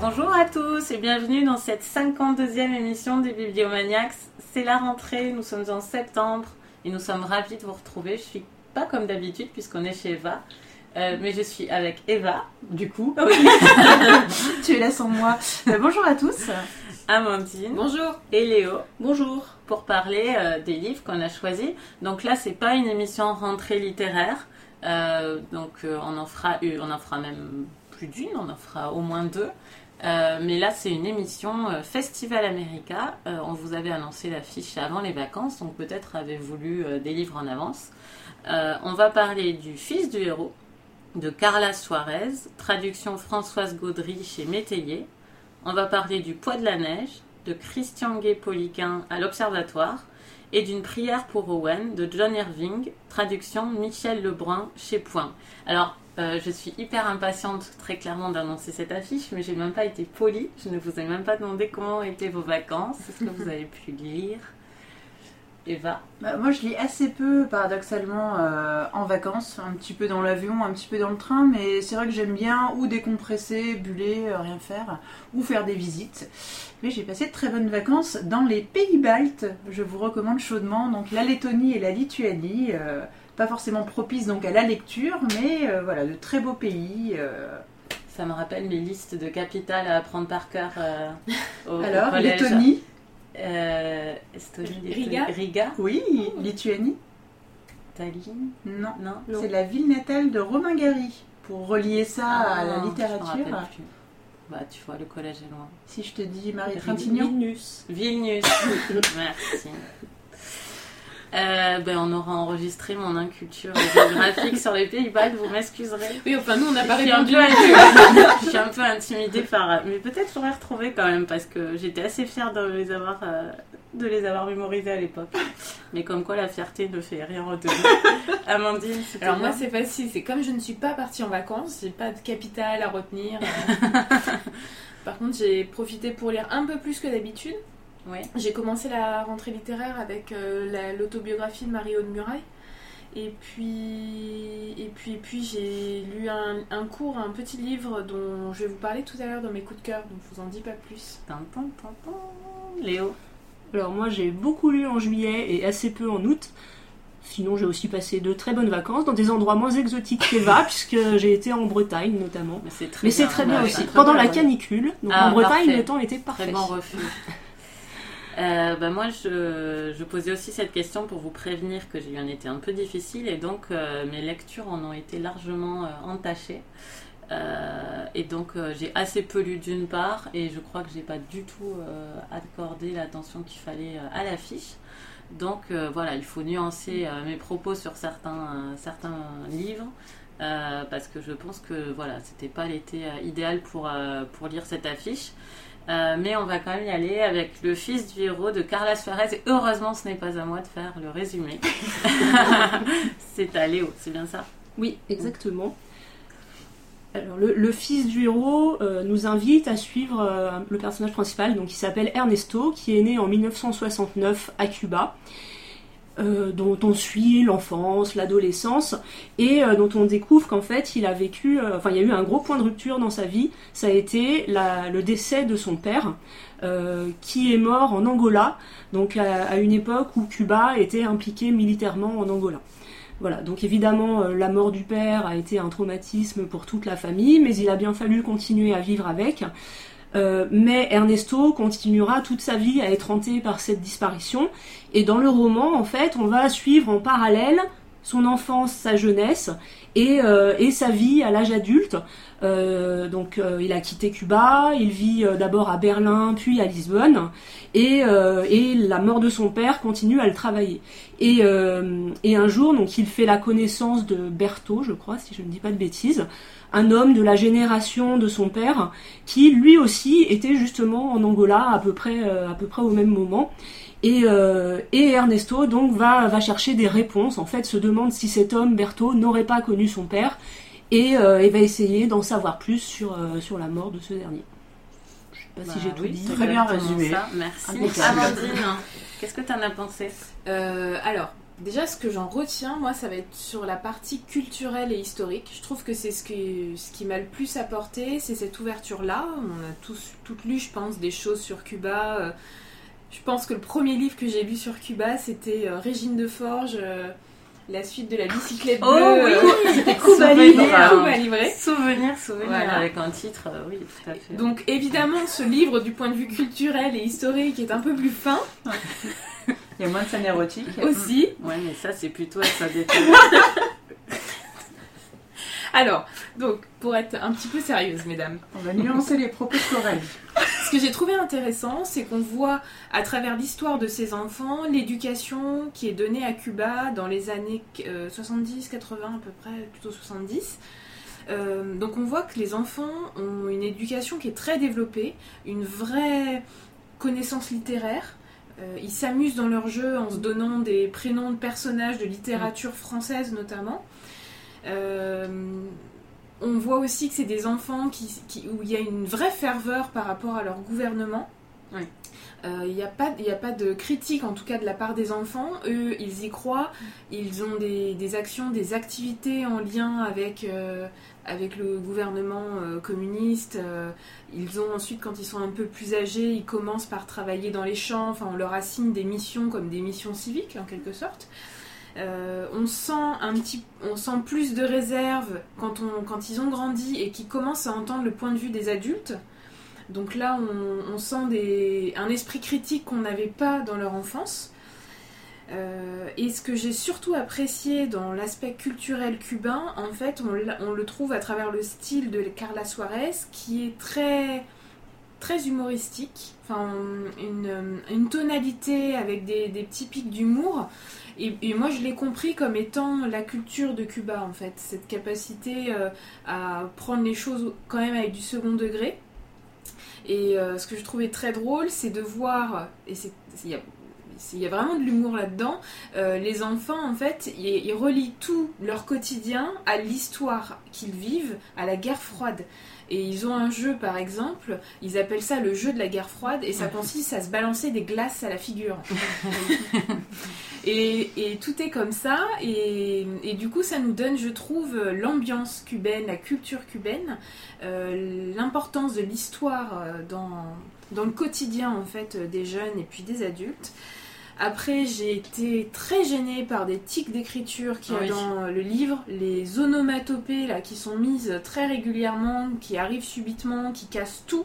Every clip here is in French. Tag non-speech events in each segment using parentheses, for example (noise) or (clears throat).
Bonjour à tous et bienvenue dans cette 52e émission des Bibliomaniacs. C'est la rentrée, nous sommes en septembre et nous sommes ravis de vous retrouver. Je suis pas comme d'habitude puisqu'on est chez Eva, euh, mais je suis avec Eva, du coup. (laughs) tu es là sans moi. Euh, bonjour à tous. Amandine. Bonjour. Et Léo. Bonjour. Pour parler euh, des livres qu'on a choisis. Donc là, c'est pas une émission rentrée littéraire. Euh, donc euh, on en fera on en fera même plus d'une, on en fera au moins deux. Euh, mais là, c'est une émission euh, Festival America. Euh, on vous avait annoncé l'affiche avant les vacances, donc peut-être avez-vous lu des livres en avance. On va parler du Fils du héros de Carla Suarez, traduction Françoise Gaudry chez Métayer. On va parler du Poids de la neige de Christian Gay-Poliquin à l'Observatoire et d'une prière pour Owen de John Irving, traduction Michel Lebrun chez Point. Alors, euh, je suis hyper impatiente très clairement d'annoncer cette affiche, mais j'ai même pas été polie. Je ne vous ai même pas demandé comment étaient vos vacances. Est-ce que vous avez pu lire Eva Bah, moi, je lis assez peu, paradoxalement, euh, en vacances. Un petit peu dans l'avion, un petit peu dans le train. Mais c'est vrai que j'aime bien ou décompresser, buller, euh, rien faire, ou faire des visites. Mais j'ai passé de très bonnes vacances dans les pays baltes. Je vous recommande chaudement donc la Lettonie et la Lituanie. Pas forcément propices donc à la lecture, mais euh, voilà, de très beaux pays. euh. Ça me rappelle mes listes de capitales à apprendre par cœur euh, (laughs) au, au Alors, collège. Lettonie, Euh, Estonie, Lettonie- Riga Riga oui, Lituanie. Tallinn Non, Non Non. c'est la ville natale de Romain Gary. Pour relier ça à Ah, la me littérature. Bah, tu vois, le collège est loin. si je te dis Marie Trintignant, Vilnius. Vilnius. (laughs) Merci. Euh, ben, on aura enregistré mon inculture géographique sur les Pays-Bas, vous m'excuserez. Oui, enfin, nous, on n'a pas répondu. (laughs) je suis un peu intimidée par. Mais peut-être j'aurais retrouvé quand même parce que j'étais assez fière de les avoir, euh, de les avoir mémorisés à l'époque. Mais comme quoi la fierté ne fait rien retenir. Amandine, Alors, moi, c'est facile. C'est comme je ne suis pas partie en vacances, j'ai pas de capitale à retenir. (laughs) Par contre, j'ai profité pour lire un peu plus que d'habitude. J'ai commencé la rentrée littéraire avec euh, la- l'autobiographie de Marie-Aude Muraille. Et puis, et puis, et puis j'ai lu un, un cours, un petit livre dont je vais vous parler tout à l'heure dans mes coups de cœur, donc je vous en dis pas plus. Tin, tin, tin, tin. Léo. Alors moi j'ai beaucoup lu en juillet et assez peu en août. Sinon j'ai aussi passé de très bonnes vacances dans des endroits moins exotiques qu'Eva (laughs) puisque j'ai été en Bretagne notamment. Mais c'est très bien. très bien Ouais, aussi. très Pendant bien, la canicule, donc Ah, en Bretagne parfait. le temps était parfait. Très bon refus. (laughs) Euh, bah, moi, je, je posais aussi cette question pour vous prévenir que j'ai eu un été un peu difficile et donc euh, mes lectures en ont été largement euh, entachées. Euh, et donc j'ai assez peu lu d'une part et je crois que j'ai pas du tout accordé l'attention qu'il fallait à l'affiche. Donc voilà, il faut nuancer mes propos sur certains, certains livres parce que je pense que voilà, c'était pas l'été idéal pour, pour lire cette affiche. Euh, mais on va quand même y aller avec le fils du héros de Carla Suarez. Et heureusement, ce n'est pas à moi de faire le résumé. (laughs) c'est à Léo, c'est bien ça? Oui, exactement. Alors, le, le fils du héros euh, nous invite à suivre euh, le personnage principal, donc qui s'appelle Ernesto, qui est né en 1969 à Cuba, euh, dont on suit l'enfance, l'adolescence, et euh, dont on découvre qu'en fait il a vécu, euh, enfin il y a eu un gros point de rupture dans sa vie, ça a été le décès de son père, qui est mort en Angola, donc à, à une époque où Cuba était impliqué militairement en Angola. Voilà, donc évidemment, la mort du père a été un traumatisme pour toute la famille, mais il a bien fallu continuer à vivre avec. Euh, mais Ernesto continuera toute sa vie à être hanté par cette disparition. Et dans le roman, en fait, on va suivre en parallèle son enfance, sa jeunesse et, euh, et sa vie à l'âge adulte. Euh, donc euh, il a quitté Cuba, il vit d'abord à Berlin, puis à Lisbonne, et, la mort de son père continue à le travailler. Et, un jour, donc il fait la connaissance de Berthaud, je crois, si je ne dis pas de bêtises, un homme de la génération de son père, qui lui aussi était justement en Angola à peu près, à peu près au même moment. Et, euh, et Ernesto donc va, va chercher des réponses, en fait se demande si cet homme, Berthaud, n'aurait pas connu son père, et, euh, et va essayer d'en savoir plus sur, euh, sur la mort de ce dernier. Je sais pas si j'ai Bah tout oui, dit. Très bien résumé. ça. Merci. Impeccable. Amandine, qu'est-ce que tu en as pensé? Euh, alors, déjà, ce que j'en retiens, moi, ça va être sur la partie culturelle et historique. Je trouve que c'est ce qui, ce qui m'a le plus apporté, c'est cette ouverture-là. On a tous, toutes lu, je pense, des choses sur Cuba. Je pense que le premier livre que j'ai lu sur Cuba, c'était euh, Régine de Forge, euh, la suite de la bicyclette Oh bleue. oui, euh, c'était Cuba souvenir. livré, Cuba livré. Souvenir, souvenir, Voilà. avec un titre, oui, tout à fait. Donc évidemment, ce livre, du point de vue culturel et historique, est un peu plus fin Il y a moins de scènes érotiques. aussi. Ouais, mais ça, c'est plutôt défense. (laughs) Alors, donc, pour être un petit peu sérieuse, mesdames, On va nuancer les propos de Coralie. Ce que j'ai trouvé intéressant, c'est qu'on voit à travers l'histoire de ces enfants l'éducation qui est donnée à Cuba dans les années euh, 70, 80 à peu près, plutôt 70. Euh, donc on voit que les enfants ont une éducation qui est très développée, une vraie connaissance littéraire. Euh, ils s'amusent dans leur jeu en se donnant des prénoms de personnages de littérature française notamment. Euh, on voit aussi que c'est des enfants qui, qui- où il y a une vraie ferveur par rapport à leur gouvernement. Oui. Euh, Il n'y a, pas- y a pas de critique, en tout cas de la part des enfants. Eux, ils y croient. Ils ont des, des actions, des activités en lien avec, euh, avec le gouvernement euh, communiste. Euh, ils ont ensuite, quand ils sont un peu plus âgés, ils commencent par travailler dans les champs. Enfin, on leur assigne des missions comme des missions civiques, en quelque sorte. Euh, on sent un petit, on sent plus de réserve quand, on, quand ils ont grandi et qu'ils commencent à entendre le point de vue des adultes. Donc là, on, sent des, un esprit critique qu'on n'avait pas dans leur enfance. Euh, et ce que j'ai surtout apprécié dans l'aspect culturel cubain, en fait, on le trouve à travers le style de Carla Suarez, qui est très, très humoristique, enfin, une, tonalité avec des, des petits pics d'humour. Et, moi, je l'ai compris comme étant la culture de Cuba, en fait, cette capacité euh, à prendre les choses quand même avec du second degré. Et euh, ce que je trouvais très drôle, c'est de voir, et il y il y a vraiment de l'humour là-dedans, euh, les enfants, en fait, ils, ils relient tout leur quotidien à l'histoire qu'ils vivent, à la guerre froide. Et ils ont un jeu, par exemple, ils appellent ça le jeu de la guerre froide, et ça consiste à se balancer des glaces à la figure. (laughs) Et, et tout est comme ça, et, et du coup, ça nous donne, je trouve, l'ambiance cubaine, la culture cubaine, euh, l'importance de l'histoire euh, dans, dans le quotidien, en fait, des jeunes et puis des adultes. Après, j'ai été très gênée par des tics d'écriture qu'il y a Oui. dans le livre, les onomatopées là, qui sont mises très régulièrement, qui arrivent subitement, qui cassent tout.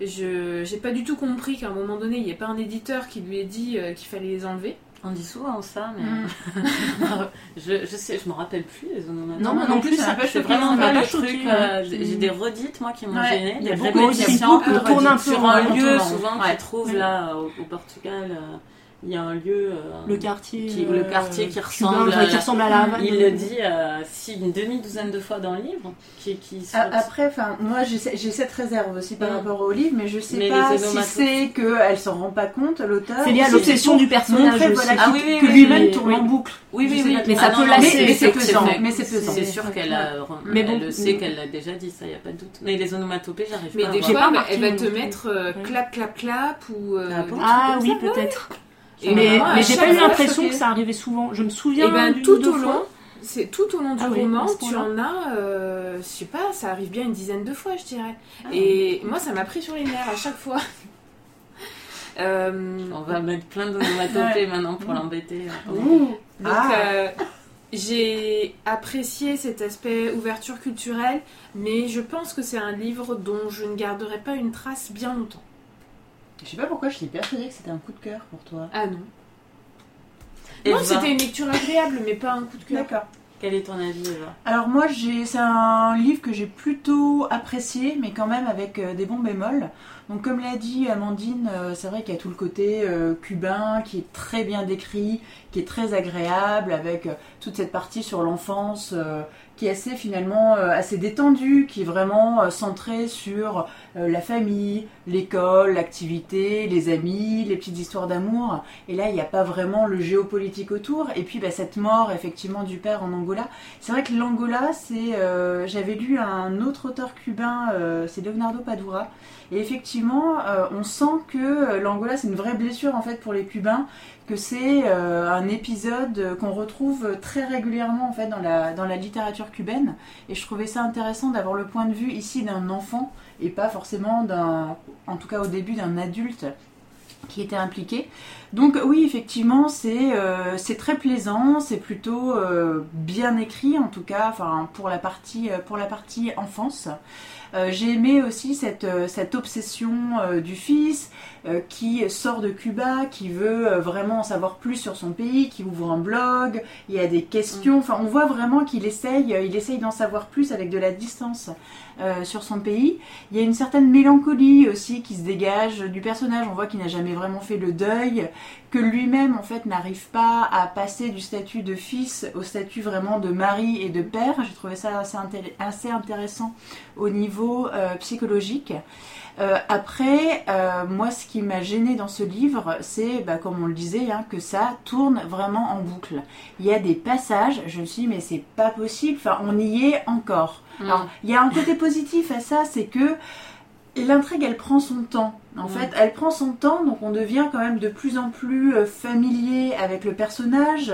Je j'ai pas du tout compris qu'à un moment donné, il n'y ait pas un éditeur qui lui ait dit euh, qu'il fallait les enlever. On dit souvent ça, mais Mm. (laughs) je, je sais, je me rappelle plus les onomatopées. Non, moi non plus, ça C'est vraiment pas le truc. euh, j'ai des redites, moi, qui m'ont Ouais, gênée. il y a des beaucoup répétitions. de tourne un peu sur en un lieu, tournant. souvent, Ouais. tu trouves là au, au Portugal. euh, il y a un lieu. euh, Le quartier, Qui- euh, le quartier qui ressemble qui la- ressemble à la Havane. Il le dit euh, si une demi-douzaine de fois dans le livre. Qui, qui. Après, enfin, moi j'ai cette réserve aussi par Mm. rapport au livre, mais je sais Mais pas si c'est qu'elle s'en rend pas compte, l'auteur. C'est lié à si l'obsession du personnage aussi. voilà, Ah oui, oui, que lui-même oui, tourne oui. en boucle. Oui, oui, oui. Mais ça Ah peut non, non, lasser, mais mais c'est pesant, fait. mais c'est pesant. C'est sûr qu'elle Mais elle sait mm. qu'elle l'a déjà dit, ça, y a pas de doute. Mais les onomatopées, j'arrive Mais pas à des voir. J'ai fois, elle- va te mettre euh, clap, clap, clap ou. euh, Ah des Ah oui, ça. peut-être. Mais, vraiment, à mais j'ai pas eu l'impression que ça arrivait souvent. Je me souviens Et ben d'une ou tout au long, c'est tout au long du Ah roman, tu en as, euh, je sais pas, ça arrive bien une dizaine de fois, je dirais. Ah. Et moi, ça m'a pris sur les nerfs à chaque fois. (laughs) Euh, On va mettre plein d'onomatopées maintenant pour l'embêter. Donc, Ah. euh, j'ai apprécié cet aspect ouverture culturelle, mais je pense que c'est un livre dont je ne garderai pas une trace bien longtemps. Je sais pas pourquoi je suis persuadée que c'était un coup de cœur pour toi. Ah non. Et non, c'était une lecture agréable, mais pas un coup de cœur. D'accord. Quel est ton avis Eva? Alors moi, j'ai, c'est un livre que j'ai plutôt apprécié, mais quand même avec euh, des bons bémols. Donc comme l'a dit Amandine, euh, c'est vrai qu'il y a tout le côté euh, cubain qui est très bien décrit, qui est très agréable, avec euh, toute cette partie sur l'enfance euh, qui est assez finalement euh, assez détendue, qui est vraiment euh, centrée sur euh, la famille, l'école, l'activité, les amis, les petites histoires d'amour. Et là, il n'y a pas vraiment le géopolitique autour. Et puis bah, cette mort effectivement du père en Angola. C'est vrai que l'Angola, c'est, j'avais lu un autre auteur cubain, c'est Leonardo Padura. Et effectivement, euh, on sent que euh, l'Angola, c'est une vraie blessure en fait pour les Cubains, que c'est euh, un épisode qu'on retrouve très régulièrement dans la, dans la littérature cubaine. Et je trouvais ça intéressant d'avoir le point de vue ici d'un enfant et pas forcément d'un, en tout cas au début, d'un adulte qui était impliqué. Donc oui, effectivement, c'est euh, c'est très plaisant, c'est plutôt euh, bien écrit en tout cas, enfin pour la partie euh, pour la partie enfance. Euh, J'ai aimé aussi cette, cette obsession euh, du fils euh, qui sort de Cuba, qui veut vraiment en savoir plus sur son pays, qui ouvre un blog, il y a des questions, enfin on voit vraiment qu'il essaye, il essaye d'en savoir plus avec de la distance euh, sur son pays. Il y a une certaine mélancolie aussi qui se dégage du personnage, on voit qu'il n'a jamais vraiment fait le deuil, que lui-même en fait n'arrive pas à passer du statut de fils au statut vraiment de mari et de père. J'ai trouvé ça assez, inté- assez intéressant au niveau euh, psychologique. Euh, après, euh, moi, ce qui m'a gêné dans ce livre, c'est, bah, comme on le disait, hein, que ça tourne vraiment en boucle. Il y a des passages, je me suis dit, mais c'est pas possible, enfin, on y est encore. Mm. Alors, il y a un côté positif à ça, c'est que l'intrigue, elle prend son temps. En Mm. fait, elle prend son temps, donc on devient quand même de plus en plus euh, familier avec le personnage.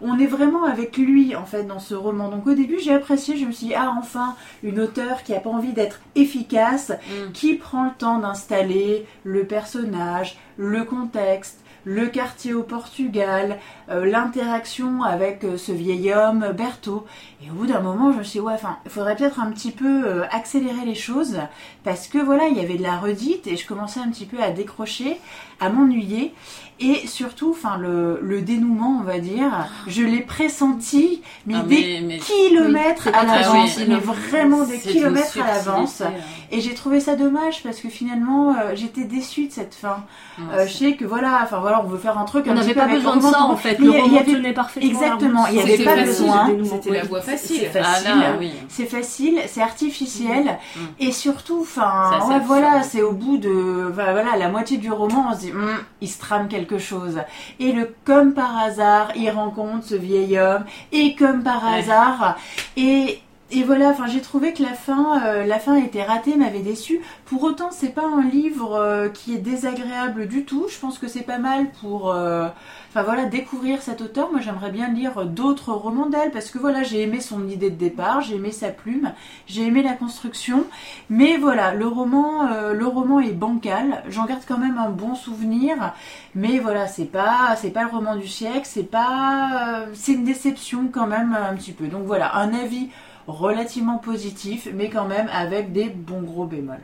On est vraiment avec lui, en fait, dans ce roman. Donc au début, j'ai apprécié, je me suis dit, ah, enfin, une auteure qui a pas envie d'être efficace, Mm. qui prend le temps d'installer le personnage, le contexte, le quartier au Portugal, euh, l'interaction avec euh, ce vieil homme, Berthaud. Et au bout d'un moment, je me suis dit, ouais, enfin, il faudrait peut-être un petit peu euh, accélérer les choses, parce que voilà, il y avait de la redite, et je commençais un petit peu à décrocher, à m'ennuyer, et surtout, enfin, le, le dénouement, on va dire, je l'ai pressenti, mais Ah, des mais- mais- kilomètres Oui, à c'est l'avance, mais vraiment des C'est kilomètres d'une à l'avance. Et j'ai trouvé ça dommage parce que finalement euh, j'étais déçue de cette fin. hein. Euh, je sais que voilà, enfin voilà, on veut faire un truc. On n'avait pas avec besoin de ça en fait. Mais Le il y roman avait- tenait parfaitement. Exactement, il y avait pas facile, besoin. C'était la voie facile. C'est Ah facile. là, oui. C'est facile, c'est artificiel Mm. et surtout, C'est enfin, voilà, c'est au bout de, voilà, la moitié du roman, on se dit, Hum, il se trame quelque chose. Et le comme par hasard, il rencontre ce vieil homme et comme par hasard et et voilà, enfin j'ai trouvé que la fin, euh, la fin était ratée, m'avait déçu. Pour autant, c'est pas un livre euh, qui est désagréable du tout. Je pense que c'est pas mal pour, euh, enfin voilà, découvrir cet auteur. Moi, j'aimerais bien lire d'autres romans d'elle parce que voilà, j'ai aimé son idée de départ, j'ai aimé sa plume, j'ai aimé la construction. Mais voilà, le roman, euh, le roman est bancal. J'en garde quand même un bon souvenir. Mais voilà, c'est pas, c'est pas le roman du siècle. C'est pas, euh, c'est une déception quand même un petit peu. Donc voilà, un avis relativement positif, mais quand même avec des bons gros bémols.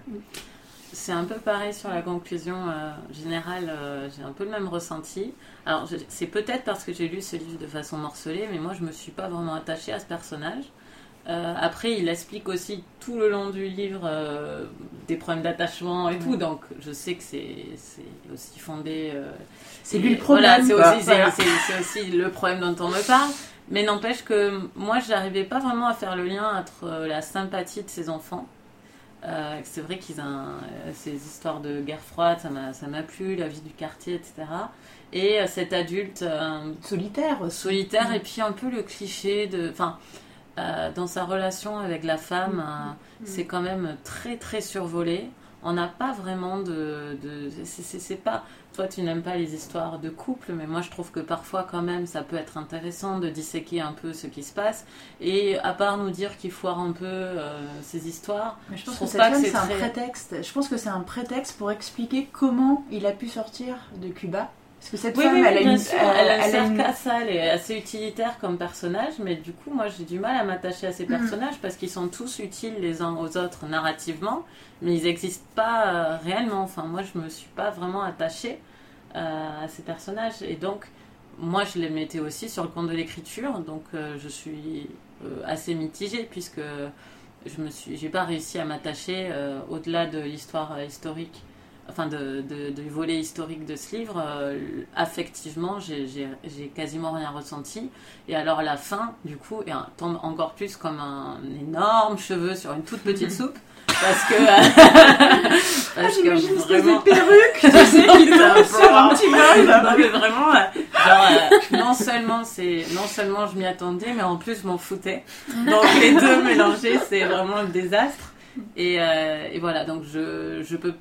C'est un peu pareil sur la conclusion euh, générale, euh, j'ai un peu le même ressenti. Alors, c'est peut-être parce que j'ai lu ce livre de façon morcelée, mais moi, je me suis pas vraiment attachée à ce personnage. Euh, après, il explique aussi tout le long du livre euh, des problèmes d'attachement et tout, donc je sais que c'est aussi fondé. euh, C'est lui le problème. Voilà, aussi, c'est aussi le problème dont on me parle. Mais n'empêche que moi, j'arrivais pas vraiment à faire le lien entre euh, la sympathie de ces enfants. Euh, c'est vrai qu'ils ont euh, ces histoires de guerre froide, ça m'a plu, la vie du quartier, etc. Et euh, cet adulte Solitaire solitaire Mm. et puis un peu le cliché de, enfin, dans sa relation avec la femme, euh, c'est quand même très très survolé. On n'a pas vraiment de, de c'est pas. Toi, tu n'aimes pas les histoires de couple, mais moi, je trouve que parfois, quand même, ça peut être intéressant de disséquer un peu ce qui se passe. Et à part nous dire qu'il foire un peu euh, ces histoires, Mais je pense Je que c'est un prétexte. Je pense que c'est un prétexte pour expliquer comment il a pu sortir de Cuba. Parce que cette Oui, femme, oui, elle, a une, sûr, elle- elle, elle a une- ça, elle est assez utilitaire comme personnage, mais du coup, moi, j'ai du mal à m'attacher à ces Mhm. personnages parce qu'ils sont tous utiles les uns aux autres narrativement, mais ils n'existent pas euh, réellement. Enfin, moi, je me suis pas vraiment attachée euh, à ces personnages, et donc, moi, je les mettais aussi sur le compte de l'écriture, donc euh, je suis assez mitigée puisque je me suis, j'ai pas réussi à m'attacher au-delà de l'histoire historique, enfin de, de- du volet historique de ce livre. euh, affectivement, j'ai, quasiment rien ressenti. Et alors la fin, du coup, tombe encore plus comme un énorme cheveu sur une toute petite soupe. Parce que, (laughs) parce que Ah, une espèce vraiment- de perruque, tu (laughs) sais, qui tombe sur un petit vol. non mais vraiment, euh, genre, euh, non seulement non seulement je m'y attendais, mais en plus je m'en foutais. Donc les deux mélangés, c'est vraiment le désastre. Et, euh, et voilà, donc je, je peux.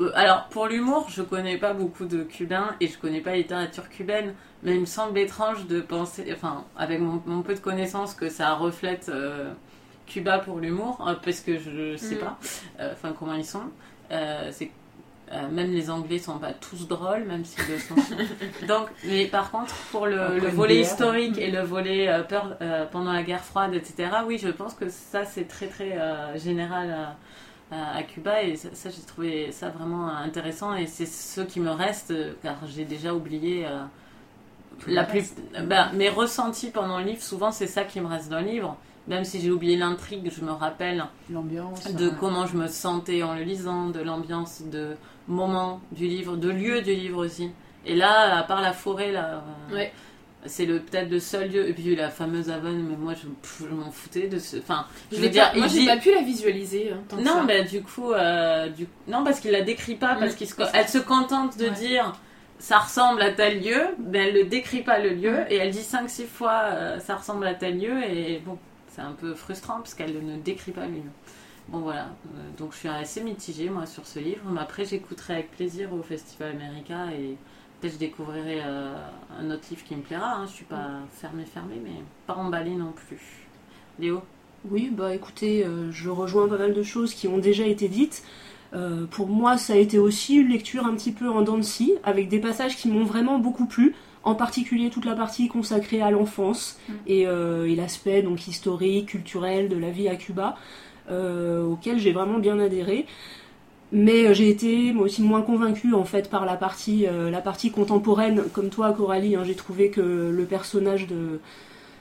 Euh, Alors pour l'humour, je connais pas beaucoup de cubains et je connais pas la littérature cubaine, mais il me semble étrange de penser, enfin avec mon, mon peu de connaissances, que ça reflète euh, Cuba pour l'humour, euh, parce que je sais Mm. pas, euh, enfin comment ils sont. Euh, c'est euh, même les Anglais sont pas tous drôles, même s'ils le sont. (laughs) Donc, mais par contre, pour le, volet guerre. historique et le volet euh, peur euh, pendant la guerre froide, etc., oui, je pense que ça, c'est très, très euh, général euh, à, Cuba. Et ça, ça, j'ai trouvé ça vraiment intéressant. Et c'est ce qui me reste, euh, car j'ai déjà oublié euh, la plus. Ben, mes ressentis pendant le livre, souvent, c'est ça qui me reste dans le livre. Même si j'ai oublié l'intrigue, je me rappelle L'ambiance. de euh, comment je me sentais en le lisant, de l'ambiance, de moments du livre, de lieux du livre aussi. Et là, à part la forêt, là, euh. C'est le peut-être le seul lieu. Et puis la fameuse Havane, mais moi je, m'en foutais de ce. Enfin, je Je veux dire, pas- moi, j'ai dit- pas pu la visualiser. hein, tant non, mais du coup, euh, du... non parce qu'il la décrit pas, parce Mm. qu'il se... elle se contente de Ouais. dire ça ressemble à tel lieu, mais elle ne décrit pas le lieu Mm. et elle dit 5-6 fois euh, ça ressemble à tel lieu et bon, c'est un peu frustrant parce qu'elle ne décrit pas le lieu. Bon voilà, Euh, donc je suis assez mitigée moi sur ce livre, mais après j'écouterai avec plaisir au Festival America et peut-être je découvrirai euh, un autre livre qui me plaira. Hein. Je suis pas fermée fermée, mais pas emballée non plus. Léo? Oui, bah écoutez, euh, je rejoins pas mal de choses qui ont déjà été dites. Euh, pour moi, ça a été aussi une lecture un petit peu en dents de scie, avec des passages qui m'ont vraiment beaucoup plu, en particulier toute la partie consacrée à l'enfance Mm. et, et l'aspect donc historique, culturel de la vie à Cuba, auquel j'ai vraiment bien adhéré. Mais euh, j'ai été moi aussi moins convaincue en fait par la partie, euh, la partie contemporaine, comme toi Coralie. hein, j'ai trouvé que le personnage de,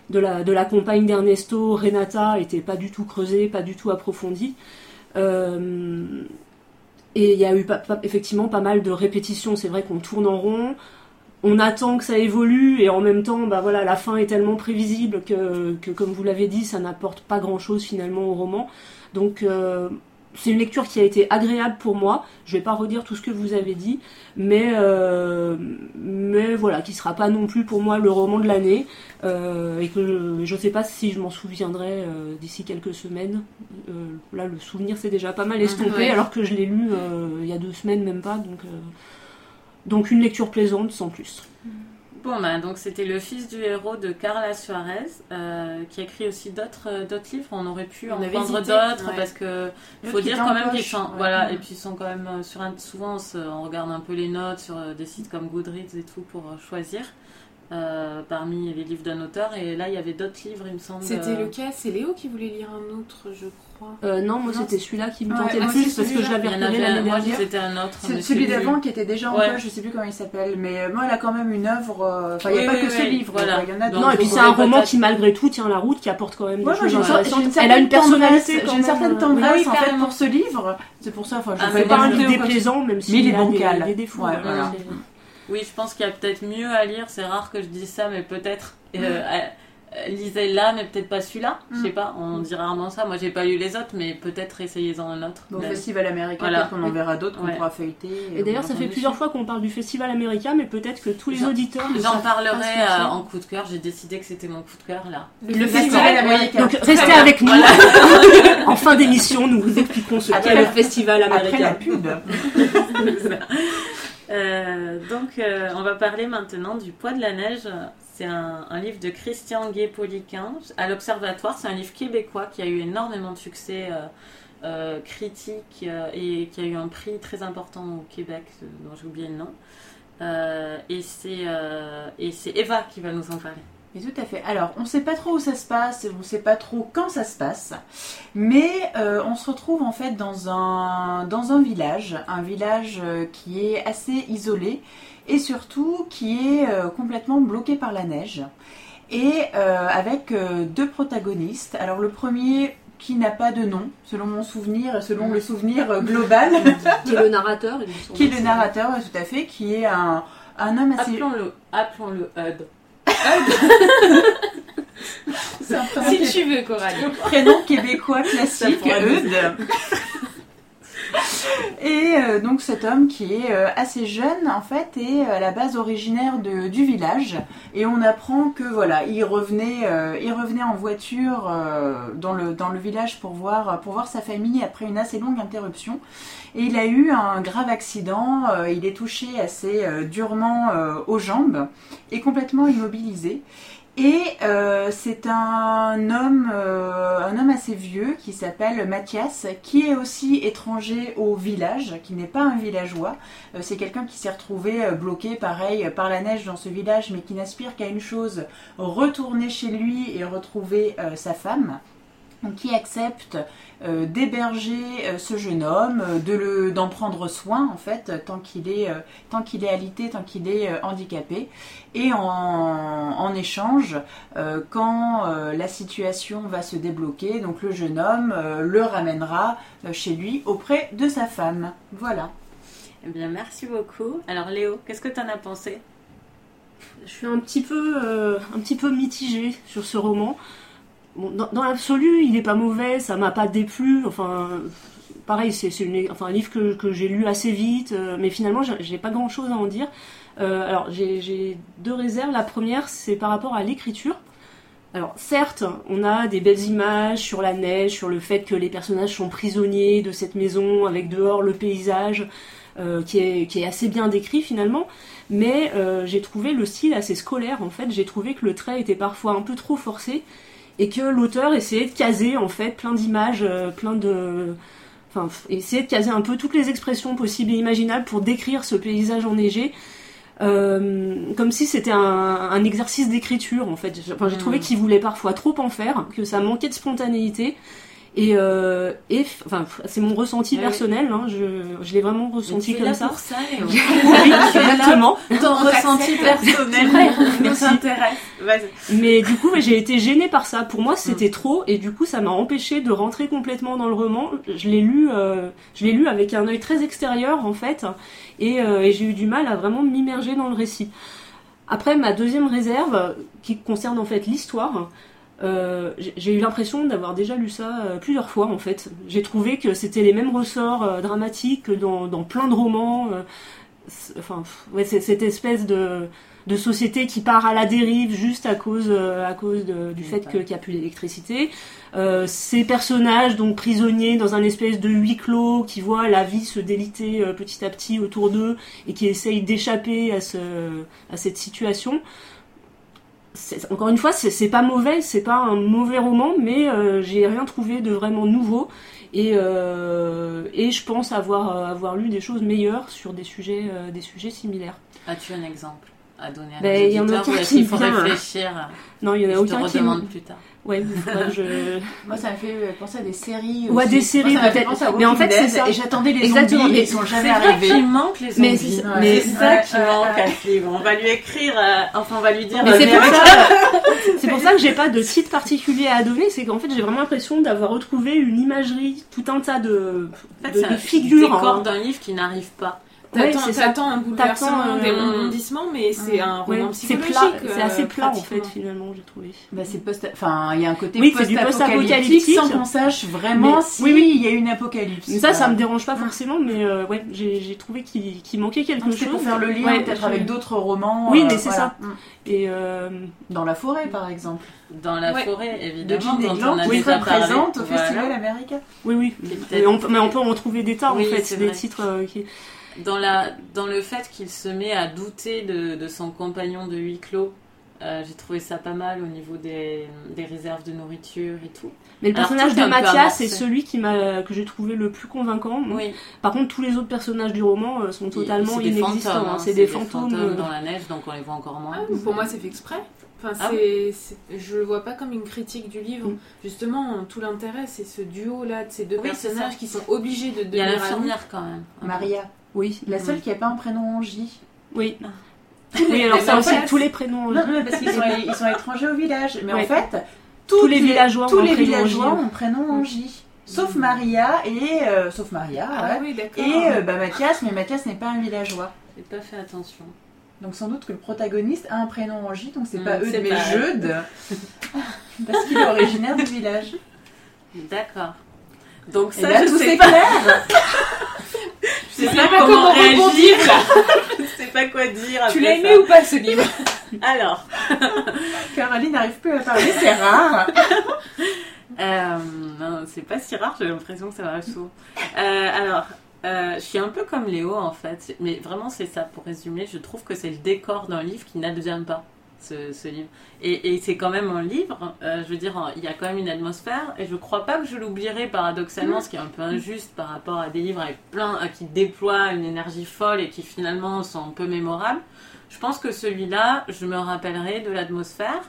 de la, de la compagne d'Ernesto, Renata, était pas du tout creusé, pas du tout approfondi. Euh, et il y a eu effectivement pas mal de répétitions. C'est vrai qu'on tourne en rond, on attend que ça évolue, et en même temps, bah voilà, la fin est tellement prévisible que, que comme vous l'avez dit, ça n'apporte pas grand-chose finalement au roman. Donc c'est une lecture qui a été agréable pour moi. Je vais pas redire tout ce que vous avez dit, mais euh, mais voilà, qui sera pas non plus pour moi le roman de l'année euh, et que je, je sais pas si je m'en souviendrai euh, d'ici quelques semaines. Là, le souvenir c'est déjà pas mal estompé, Ouais. alors que je l'ai lu il y a deux semaines même pas, donc donc une lecture plaisante sans plus. Bon, bah, donc c'était le fils du héros de Carla Suarez, euh, qui a écrit aussi d'autres euh, d'autres livres. On aurait pu On en prendre d'autres ouais. parce que faut dire quand même qu'ils sont ouais. voilà Mm. et puis ils sont quand même euh, sur un souvent on, se- on regarde un peu les notes sur des sites comme Goodreads et tout pour choisir parmi les livres d'un auteur et là il y avait d'autres livres il me semble. C'était le cas, c'est Léo qui voulait lire un autre, je crois. Euh, non, moi c'était celui-là qui me Ouais, tentait ah, le plus parce que je l'avais avait l'année dernière. c'était un autre. C'est celui d'avant qui était déjà en Ouais. poche, je sais plus comment il s'appelle, mais euh, moi elle a quand même une œuvre. euh, Enfin, il n'y Oui, a pas oui, que oui, ce livre, voilà. il y en a Donc, Non, et puis c'est un roman qui malgré tout tient la route, qui apporte quand même des choses intéressantes. une Elle a une personnalité j'ai une certaine tendresse Oui, en fait pour ce livre. C'est pour ça, enfin, je Ah, mais C'est pas un livre déplaisant, même si il est il a des, défauts. Hein, Oui, je pense qu'il y a peut-être mieux à lire. C'est rare que je dise ça, mais peut-être euh, (laughs) euh, lisez là, mais peut-être pas celui-là. Je sais Mm. pas. On dit rarement ça. Moi, j'ai pas lu les autres, mais peut-être essayez-en un autre. Au Mais- Festival américain, Voilà. peut-être qu'on en verra d'autres qu'on Ouais. pourra feuilleter. Et d'ailleurs, ça fait plusieurs fois qu'on parle du festival américain, mais peut-être que tous les auditeurs J'en parlerai euh, en coup de cœur. J'ai décidé que c'était mon coup de cœur là. Le Festival américain. Donc restez avec nous. (laughs) en fin d'émission, nous vous expliquerons ce qu'est le festival Après la américain. pub. (laughs) Euh, donc, euh, on va parler maintenant du Poids de la neige. C'est un, livre de Christian Gué-Poliquin à l'Observatoire. C'est un livre québécois qui a eu énormément de succès euh, euh, critique euh, et qui a eu un prix très important au Québec, dont j'ai oublié le nom. Euh, et c'est Eva qui va nous en parler. Mais tout à fait. Alors, on ne sait pas trop où ça se passe, on ne sait pas trop quand ça se passe, mais on se retrouve en fait dans un, dans un village, un village qui est assez isolé et surtout qui est euh, complètement bloqué par la neige et euh, avec euh, deux protagonistes. Alors le premier qui n'a pas de nom, selon mon souvenir selon le souvenir global, (laughs) Qui est le narrateur qui est le narrateur, tout à fait, qui est un, un homme assez... Appelons-le appelons-le Hud. (laughs) c'est un prénom, Si tu veux, Coralie. prénom québécois classique, Eudes. (laughs) Et euh, donc cet homme qui est euh, assez jeune en fait est à la base originaire du village. Et on apprend que voilà il revenait euh, il revenait en voiture euh, dans le village pour voir sa famille après une assez longue interruption. Et il a eu un grave accident euh, il est touché assez euh, durement euh, aux jambes et complètement immobilisé et euh, c'est un homme, euh, un homme assez vieux qui s'appelle Mathias, qui est aussi étranger au village, qui n'est pas un villageois. Euh, c'est quelqu'un qui s'est retrouvé bloqué, pareil, par la neige dans ce village, mais qui n'aspire qu'à une chose retourner chez lui et retrouver sa femme. Donc, qui accepte euh, d'héberger euh, ce jeune homme, euh, de le d'en prendre soin en fait tant qu'il est euh, tant qu'il est alité, tant qu'il est euh, handicapé. Et en, en échange, euh, quand euh, la situation va se débloquer, donc le jeune homme euh, le ramènera euh, chez lui auprès de sa femme. Voilà. Eh bien, merci beaucoup. Alors, Léo, qu'est-ce que t'en as pensé? Je suis un petit peu, euh, un petit peu mitigée sur ce roman. Dans l'absolu, il n'est pas mauvais, ça m'a pas déplu. Enfin, pareil, c'est un livre que, j'ai lu assez vite, euh, mais finalement, j'ai- pas grand-chose à en dire. Euh, alors, j'ai deux réserves. La première, c'est par rapport à l'écriture. Alors, certes, on a des belles images sur la neige, sur le fait que les personnages sont prisonniers de cette maison, avec dehors le paysage, euh, qui, est, qui est assez bien décrit finalement. Mais j'ai trouvé le style assez scolaire en fait. J'ai trouvé que le trait était parfois un peu trop forcé et que l'auteur essayait de caser en fait plein d'images, euh, plein de. Enfin, essayait de caser un peu toutes les expressions possibles et imaginables pour décrire ce paysage enneigé. Euh, comme si c'était un, un exercice d'écriture en fait. Enfin, j'ai trouvé qu'il voulait parfois trop en faire, que ça manquait de spontanéité. Et, euh, et enfin, c'est mon ressenti Ouais. personnel, hein, je, je l'ai vraiment ressenti tu es comme là ça. pour ça, Léo. (laughs) Oui, (laughs) exactement. Ton ressenti personnel nous Merci. intéresse. Mais du coup, j'ai été gênée par ça. Pour moi, c'était trop, et du coup, ça m'a empêché de rentrer complètement dans le roman. Je l'ai lu, euh, je l'ai lu avec un œil très extérieur en fait, et, euh, et j'ai eu du mal à vraiment m'immerger dans le récit. Après, ma deuxième réserve, qui concerne en fait l'histoire, euh, j'ai- eu l'impression d'avoir déjà lu ça euh, plusieurs fois en fait. J'ai trouvé que c'était les mêmes ressorts euh, dramatiques que dans, dans plein de romans. enfin, ouais, c'est cette espèce de, de société qui part à la dérive juste à cause, à cause de- du fait qu'il n'y a plus d'électricité. Ces personnages donc prisonniers dans un espèce de huis clos qui voient la vie se déliter petit à petit autour d'eux et qui essayent d'échapper à, ce, à cette situation. Encore une fois, c'est pas mauvais, c'est pas un mauvais roman, mais euh, j'ai rien trouvé de vraiment nouveau. Et, euh, et je pense avoir, euh, avoir lu des choses meilleures sur des sujets, euh, des sujets similaires. As-tu un exemple à donner à Ben, nos il y en a auditeurs aucun ou est-ce qu'il faut hein. réfléchir Non, il y en a Je te qui. redemande plus tard. Ouais, je. (laughs) Moi, ça me fait penser à des séries. Ouais, aussi. des séries, m'a peut-être. à Mais en fait, c'est ça. Et j'attendais les Exactement, zombies, mais ils sont jamais C'est vrai arrivés. qu'il manque les Mais zombies. c'est- Ouais. mais C'est ça qui manque à ce livre. On va lui écrire, euh, enfin on va lui dire. Mais euh, c'est mais pour ça, (laughs) c'est pour ça que j'ai pas de titre particulier à donner, c'est qu'en fait j'ai vraiment l'impression d'avoir retrouvé une imagerie, tout un tas de, En fait, de, c'est un figures. décor hein. d'un livre qui n'arrive pas. Ouais, T'attends ça. t'attends un bouleversement, T'attends, des euh, rebondissements, mais c'est un Ouais, roman c'est psychologique. plat, c'est euh, assez plat en fait finalement j'ai trouvé. Bah, c'est post enfin il y a un côté Oui, c'est du post-apocalyptique post-apocalyptique. sans qu'on sache vraiment Mais- si oui, oui. il y a une apocalypse. Mais ça, ça me dérange pas forcément, mais euh, ouais, j'ai j'ai trouvé qu'il qu'il manquait quelque c'est chose. pour faire le lien Ouais, peut-être avec d'autres romans. Oui, euh, mais c'est voilà. Mm. Et euh, Dans la forêt par exemple. Dans la Ouais. forêt, De évidemment, Jean Egland a qui parlé. présente au. Festival américain. oui, oui. Est Mais on, peut- mais on peut en trouver des tas en fait, des titres qui. Dans, la, dans le fait qu'il se met à douter de, de son compagnon de huis clos, euh, j'ai trouvé ça pas mal au niveau des, des réserves de nourriture et tout. Mais le Alors, personnage de Mathias amorcé. est celui qui m'a que j'ai trouvé le plus convaincant. Oui, Par contre, tous les autres personnages du roman euh, sont totalement c'est des inexistants. fantômes, hein. hein, C'est des fantômes. euh, dans la neige, donc on les voit encore moins. Ah, pour moi, c'est fait exprès. Enfin, Ah c'est, c'est- je le vois pas comme une critique du livre. Mm. Justement, tout l'intérêt, c'est ce duo-là de ces deux Oui, c'est personnages qui sont obligés de Il y a devenir l'infirmière quand même. Maria. Oui. La seule qui n'a pas un prénom en J. Oui. Oui, alors Mais ça en aussi, tous les prénoms. Non, non, parce qu'ils sont, ils sont étrangers au village. Mais Ouais. en fait, Tous les villageois tous ont un les prénom en villageois J. ont un prénom en J. Sauf Maria et. euh, sauf Maria, Ah ouais. oui, d'accord. Et euh, bah, Mathias, mais Mathias n'est pas un villageois. J'ai pas fait attention. Donc sans doute que le protagoniste a un prénom en J, donc c'est Hmm, pas eux c'est mais pas. Jeude. (laughs) parce qu'il est originaire du village. D'accord. Donc ça, là, je tout sais pas, clair. (laughs) je sais sais pas pas comment, comment réagir. (laughs) je sais pas quoi dire. Tu l'as aimé ou pas ce livre? (laughs) Alors, Caroline n'arrive plus à parler, c'est rare. euh, non, c'est pas si rare. J'ai l'impression que ça va souvent. Euh, alors. euh, je suis un peu comme Léo en fait, mais vraiment c'est ça pour résumer. Je trouve que c'est le décor d'un livre qui n'advient pas ce, ce livre. Et, et c'est quand même un livre, euh, je veux dire, il y a quand même une atmosphère, et je crois pas que je l'oublierai paradoxalement, ce qui est un peu injuste par rapport à des livres avec plein, euh, qui déploient une énergie folle et qui finalement sont un peu mémorables. Je pense que celui-là, je me rappellerai de l'atmosphère.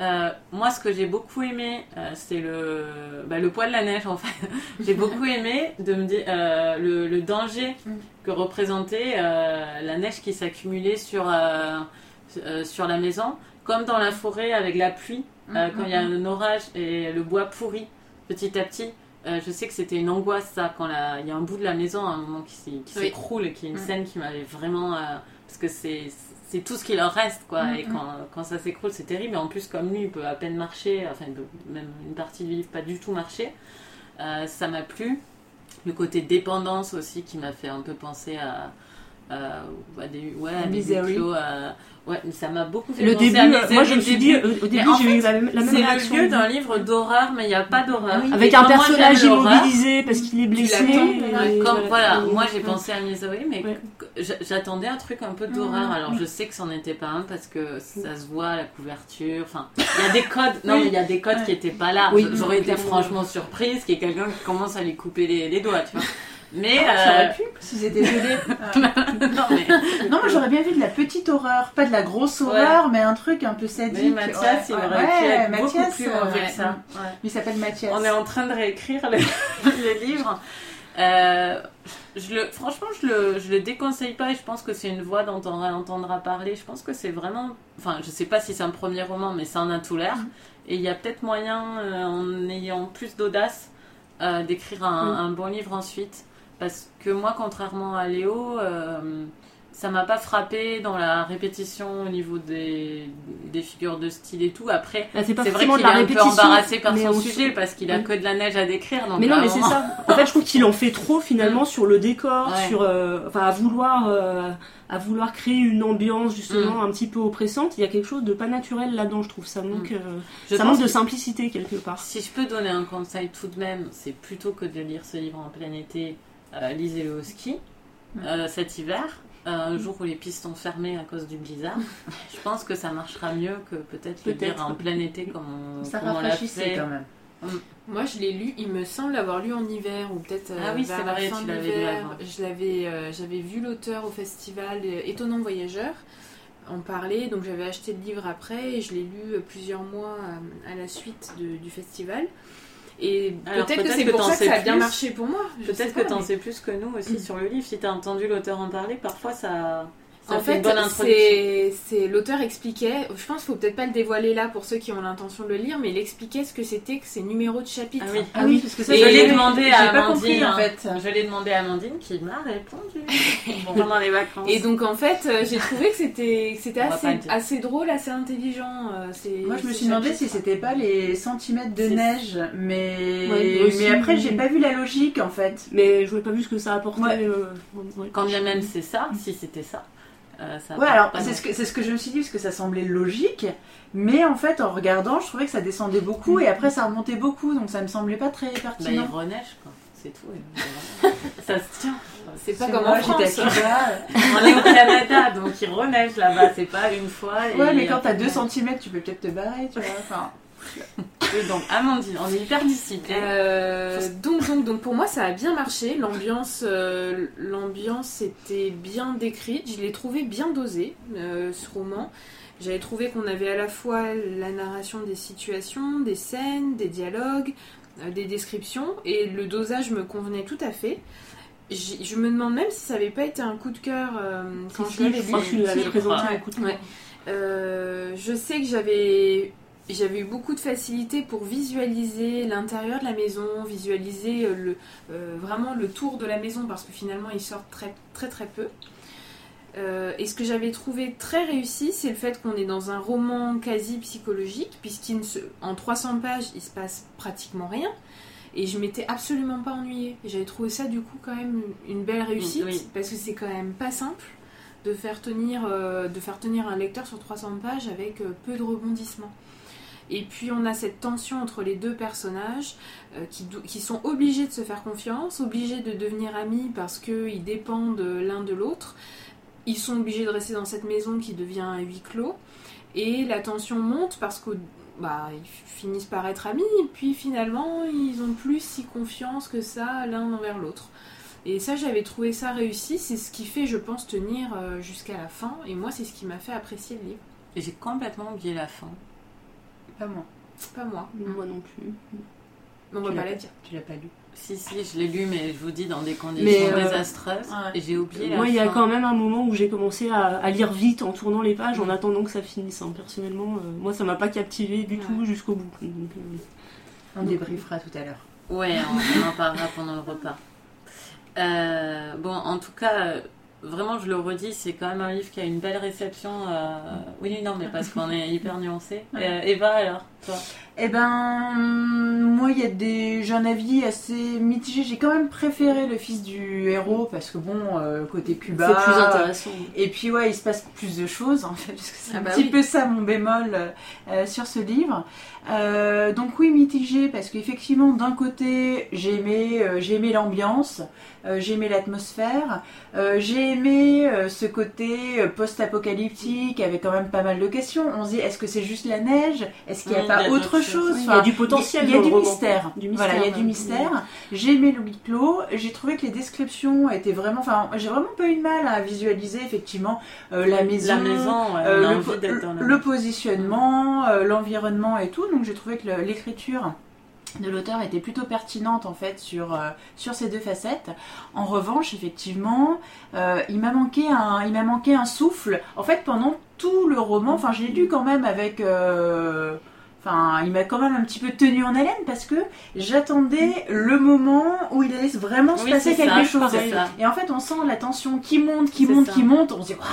Euh, moi, ce que j'ai beaucoup aimé, euh, c'est le, bah, le poids de la neige en fait. (laughs) j'ai beaucoup (laughs) aimé de me dire euh, le, le danger Mm. que représentait la neige qui s'accumulait sur, euh, sur la maison, comme dans la forêt avec la pluie, euh, quand il y a un orage et le bois pourri petit à petit. Euh, je sais que c'était une angoisse ça, quand il y a un bout de la maison à un moment qui, Oui. s'écroule et qui est une Mm. scène qui m'avait vraiment... parce que c'est tout ce qui leur reste quoi Mm, et mm. quand, quand ça s'écroule c'est terrible et en plus comme lui il peut à peine marcher enfin il peut même une partie du livre pas du tout marcher ça m'a plu le côté dépendance aussi qui m'a fait un peu penser à, ouais à des Misery. huis clos, à- ouais mais ça m'a beaucoup fait Le penser début, à euh, Misery, moi je me suis dit, au, début j'ai eu la, même- la même c'est le lieu d'un livre d'horreur mais il n'y a pas d'horreur Oui. Avec un personnage immobilisé parce qu'il est blessé. et Ouais, comme, voilà, moi j'ai pensé à Misery, mais Ouais. j'attendais un truc un peu d'horreur. Mhm. Alors je sais que c'en était pas un parce que ça se voit, la couverture. Enfin, il y a des codes. Non, mais il y a des codes Ouais. qui étaient pas là. Oui, J'aurais été franchement surprise qu'il y ait quelqu'un qui commence à lui couper les, les doigts, tu vois. Mais. Ça euh, aurait pu, si c'était gelé. (laughs) non, mais. Non, moi j'aurais bien vu de la petite horreur, pas de la grosse horreur, mais un truc un peu sadique. Mais Mathias, il Ouais, aurait ouais, pu être beaucoup Mathias, plus euh, que ça. Il s'appelle Mathias. On est en train de réécrire le, (laughs) le livre. Euh, je le, franchement, je le, je le déconseille pas et je pense que c'est une voix dont on entendra parler. Je pense que c'est vraiment. Enfin, je sais pas si c'est un premier roman, mais ça en a tout l'air. Et il y a peut-être moyen, euh, en ayant plus d'audace, euh, d'écrire un, un bon livre ensuite. Parce que moi, contrairement à Léo, euh, ça m'a pas frappé dans la répétition au niveau des, des figures de style et tout. Après, Bah, c'est vrai qu'il est un peu embarrassé par son on- sujet parce qu'il a Oui. que de la neige à décrire. Donc Mais non, mais c'est ça. En fait, je trouve qu'il en fait trop finalement sur le décor, Ouais. sur, euh, enfin, à vouloir, euh, à vouloir créer une ambiance justement un petit peu oppressante. Il y a quelque chose de pas naturel là-dedans, je trouve. Ça manque, euh, Je ça manque de simplicité quelque part. Si je peux donner un conseil tout de même, c'est plutôt que de lire ce livre en plein été, euh, lisez-le au ski euh, cet hiver. euh, un jour où les pistes sont fermées à cause du blizzard, je pense que ça marchera mieux que peut-être le lire en plein été comme on, Ça comme on l'a fait. quand même. Moi, je l'ai lu, il me semble l'avoir lu en hiver ou peut-être euh, Ah oui, vers c'est la vrai, fin de l'hiver. avant. Je l'avais, euh, j'avais vu l'auteur au festival euh, Étonnant Voyageur en parler, donc j'avais acheté le livre après et je l'ai lu euh, plusieurs mois euh, à la suite de- du festival. Et peut-être que c'est pour ça que ça a bien plus. marché pour moi. Peut-être que tu en mais- sais plus que nous aussi (clears throat) sur le livre. Si tu as entendu l'auteur en parler, parfois ça, ça en fait, c'est, l'auteur expliquait, je pense qu'il faut peut-être pas le dévoiler là pour ceux qui ont l'intention de le lire, mais il expliquait ce que c'était que ces numéros de chapitres. Ah oui. Ah oui, parce que ça, je l'ai demandé j'ai à pas Amandine. compris en fait. Je l'ai demandé à Amandine qui m'a répondu (laughs) pendant les vacances. Et donc en fait, euh, j'ai trouvé que c'était, pas assez, drôle, assez intelligent. euh, Moi, je me suis demandé si c'était pas les centimètres de neige, mais Ouais, aussi. mais après, j'ai pas vu la logique en fait. Mais je n'ai pas vu ce que ça apportait. Ouais. euh, ouais. Quand bien même c'est ça, si c'était ça, euh, ça Ouais, alors c'est ce que c'est ce que je me suis dit parce que ça semblait logique, mais en fait, en regardant, je trouvais que ça descendait beaucoup et après ça remontait beaucoup, donc ça me semblait pas très Bah, il pertinent. reneige, quoi. C'est tout. et (laughs) ça se tient. C'est pas comme moi, en j'étais France. à Cuba. (laughs) On est au Canada, donc il reneige là-bas. C'est pas une fois. et- Ouais, mais quand t'as 2 cm, tu peux peut-être te barrer, tu vois. Enfin, (laughs) Oui, donc, Amandine, on est hyper dissipés. Euh, donc, donc, donc pour moi ça a bien marché. L'ambiance, euh, l'ambiance était bien décrite. Je l'ai trouvé bien dosé euh, ce roman. J'avais trouvé qu'on avait à la fois la narration des situations, des scènes, des dialogues, euh, des descriptions, et le dosage me convenait tout à fait. je me demande même si ça avait pas été un coup de cœur euh, quand Si, je l'avais Si, présenté ouais. un coup de Ouais. Euh, je sais que j'avais j'avais eu beaucoup de facilité pour visualiser l'intérieur de la maison, visualiser euh, le, euh, vraiment le tour de la maison parce que finalement ils sortent très très très peu. Euh, et ce que j'avais trouvé très réussi, c'est le fait qu'on est dans un roman quasi psychologique, puisqu'en 300 pages, il se passe pratiquement rien. Et je m'étais absolument pas ennuyée. J'avais trouvé ça du coup quand même une belle réussite, Oui. parce que c'est quand même pas simple de faire tenir, euh, de faire tenir un lecteur sur 300 pages avec peu de rebondissements. Et puis on a cette tension entre les deux personnages euh, qui, qui sont obligés de se faire confiance, obligés de devenir amis parce qu'ils dépendent l'un de l'autre. Ils sont obligés de rester dans cette maison qui devient un huis clos. Et la tension monte parce que bah, ils finissent par être amis, et puis finalement ils ont plus si confiance que ça l'un envers l'autre. Et ça, j'avais trouvé ça réussi. C'est ce qui fait, je pense, tenir euh, jusqu'à la fin. Et moi, c'est ce qui m'a fait apprécier le livre. J'ai complètement oublié la fin. Pas moi. Pas moi. Moi non plus. On va Tu pas l'as la dire. Tu l'as pas lu. Si, si, je l'ai lu, mais je vous dis dans des conditions euh, désastreuses. ouais. Et j'ai oublié la Moi, il y a quand même un moment où j'ai commencé à, à lire vite en tournant les pages en attendant que ça finisse. hein. Personnellement, euh, moi, ça m'a pas captivé du Ouais. tout jusqu'au bout. Donc, euh, On débriefera tout à l'heure. Ouais, on, on en parlera pendant le repas. Euh, bon, en tout cas, vraiment, je le redis, c'est quand même un livre qui a une belle réception. euh, Oui, non, mais parce qu'on est hyper nuancé. Euh, Eva, alors, toi Eh ben, moi, il y a des, j'ai un avis assez mitigé. J'ai quand même préféré le fils du héros parce que bon, euh, côté Cuba. c'est plus intéressant. Et puis ouais, il se passe plus de choses en fait, parce que c'est Ah un bah petit oui. peu ça mon bémol euh, sur ce livre. Euh, donc oui, mitigé parce qu'effectivement, d'un côté, j'ai aimé, j'ai aimé l'ambiance, j'ai aimé l'atmosphère, j'ai aimé ce côté post-apocalyptique avec quand même pas mal de questions. On se dit, est-ce que c'est juste la neige? Est-ce qu'il a pas il y a autre chose. Il y a du potentiel Il y a, du mystère. Du mystère, Voilà, il y a du mystère. J'ai aimé le huis clos. J'ai trouvé que les descriptions étaient vraiment. Enfin, j'ai vraiment pas eu de mal à visualiser effectivement euh, la maison, La maison, ouais, euh, on a le, la positionnement, euh, l'environnement et tout. Donc j'ai trouvé que l'écriture de l'auteur était plutôt pertinente en fait sur, euh, sur ces deux facettes. En revanche, effectivement, euh, il m'a manqué un il m'a manqué un souffle. En fait, pendant tout le roman, enfin, j'ai lu quand même avec euh, Enfin, il m'a quand même un petit peu tenu en haleine parce que j'attendais le moment où il allait vraiment se Oui, passer quelque ça, chose. Et en fait, on sent la tension qui monte, qui monte, ça. qui monte. On se dit, Waouh,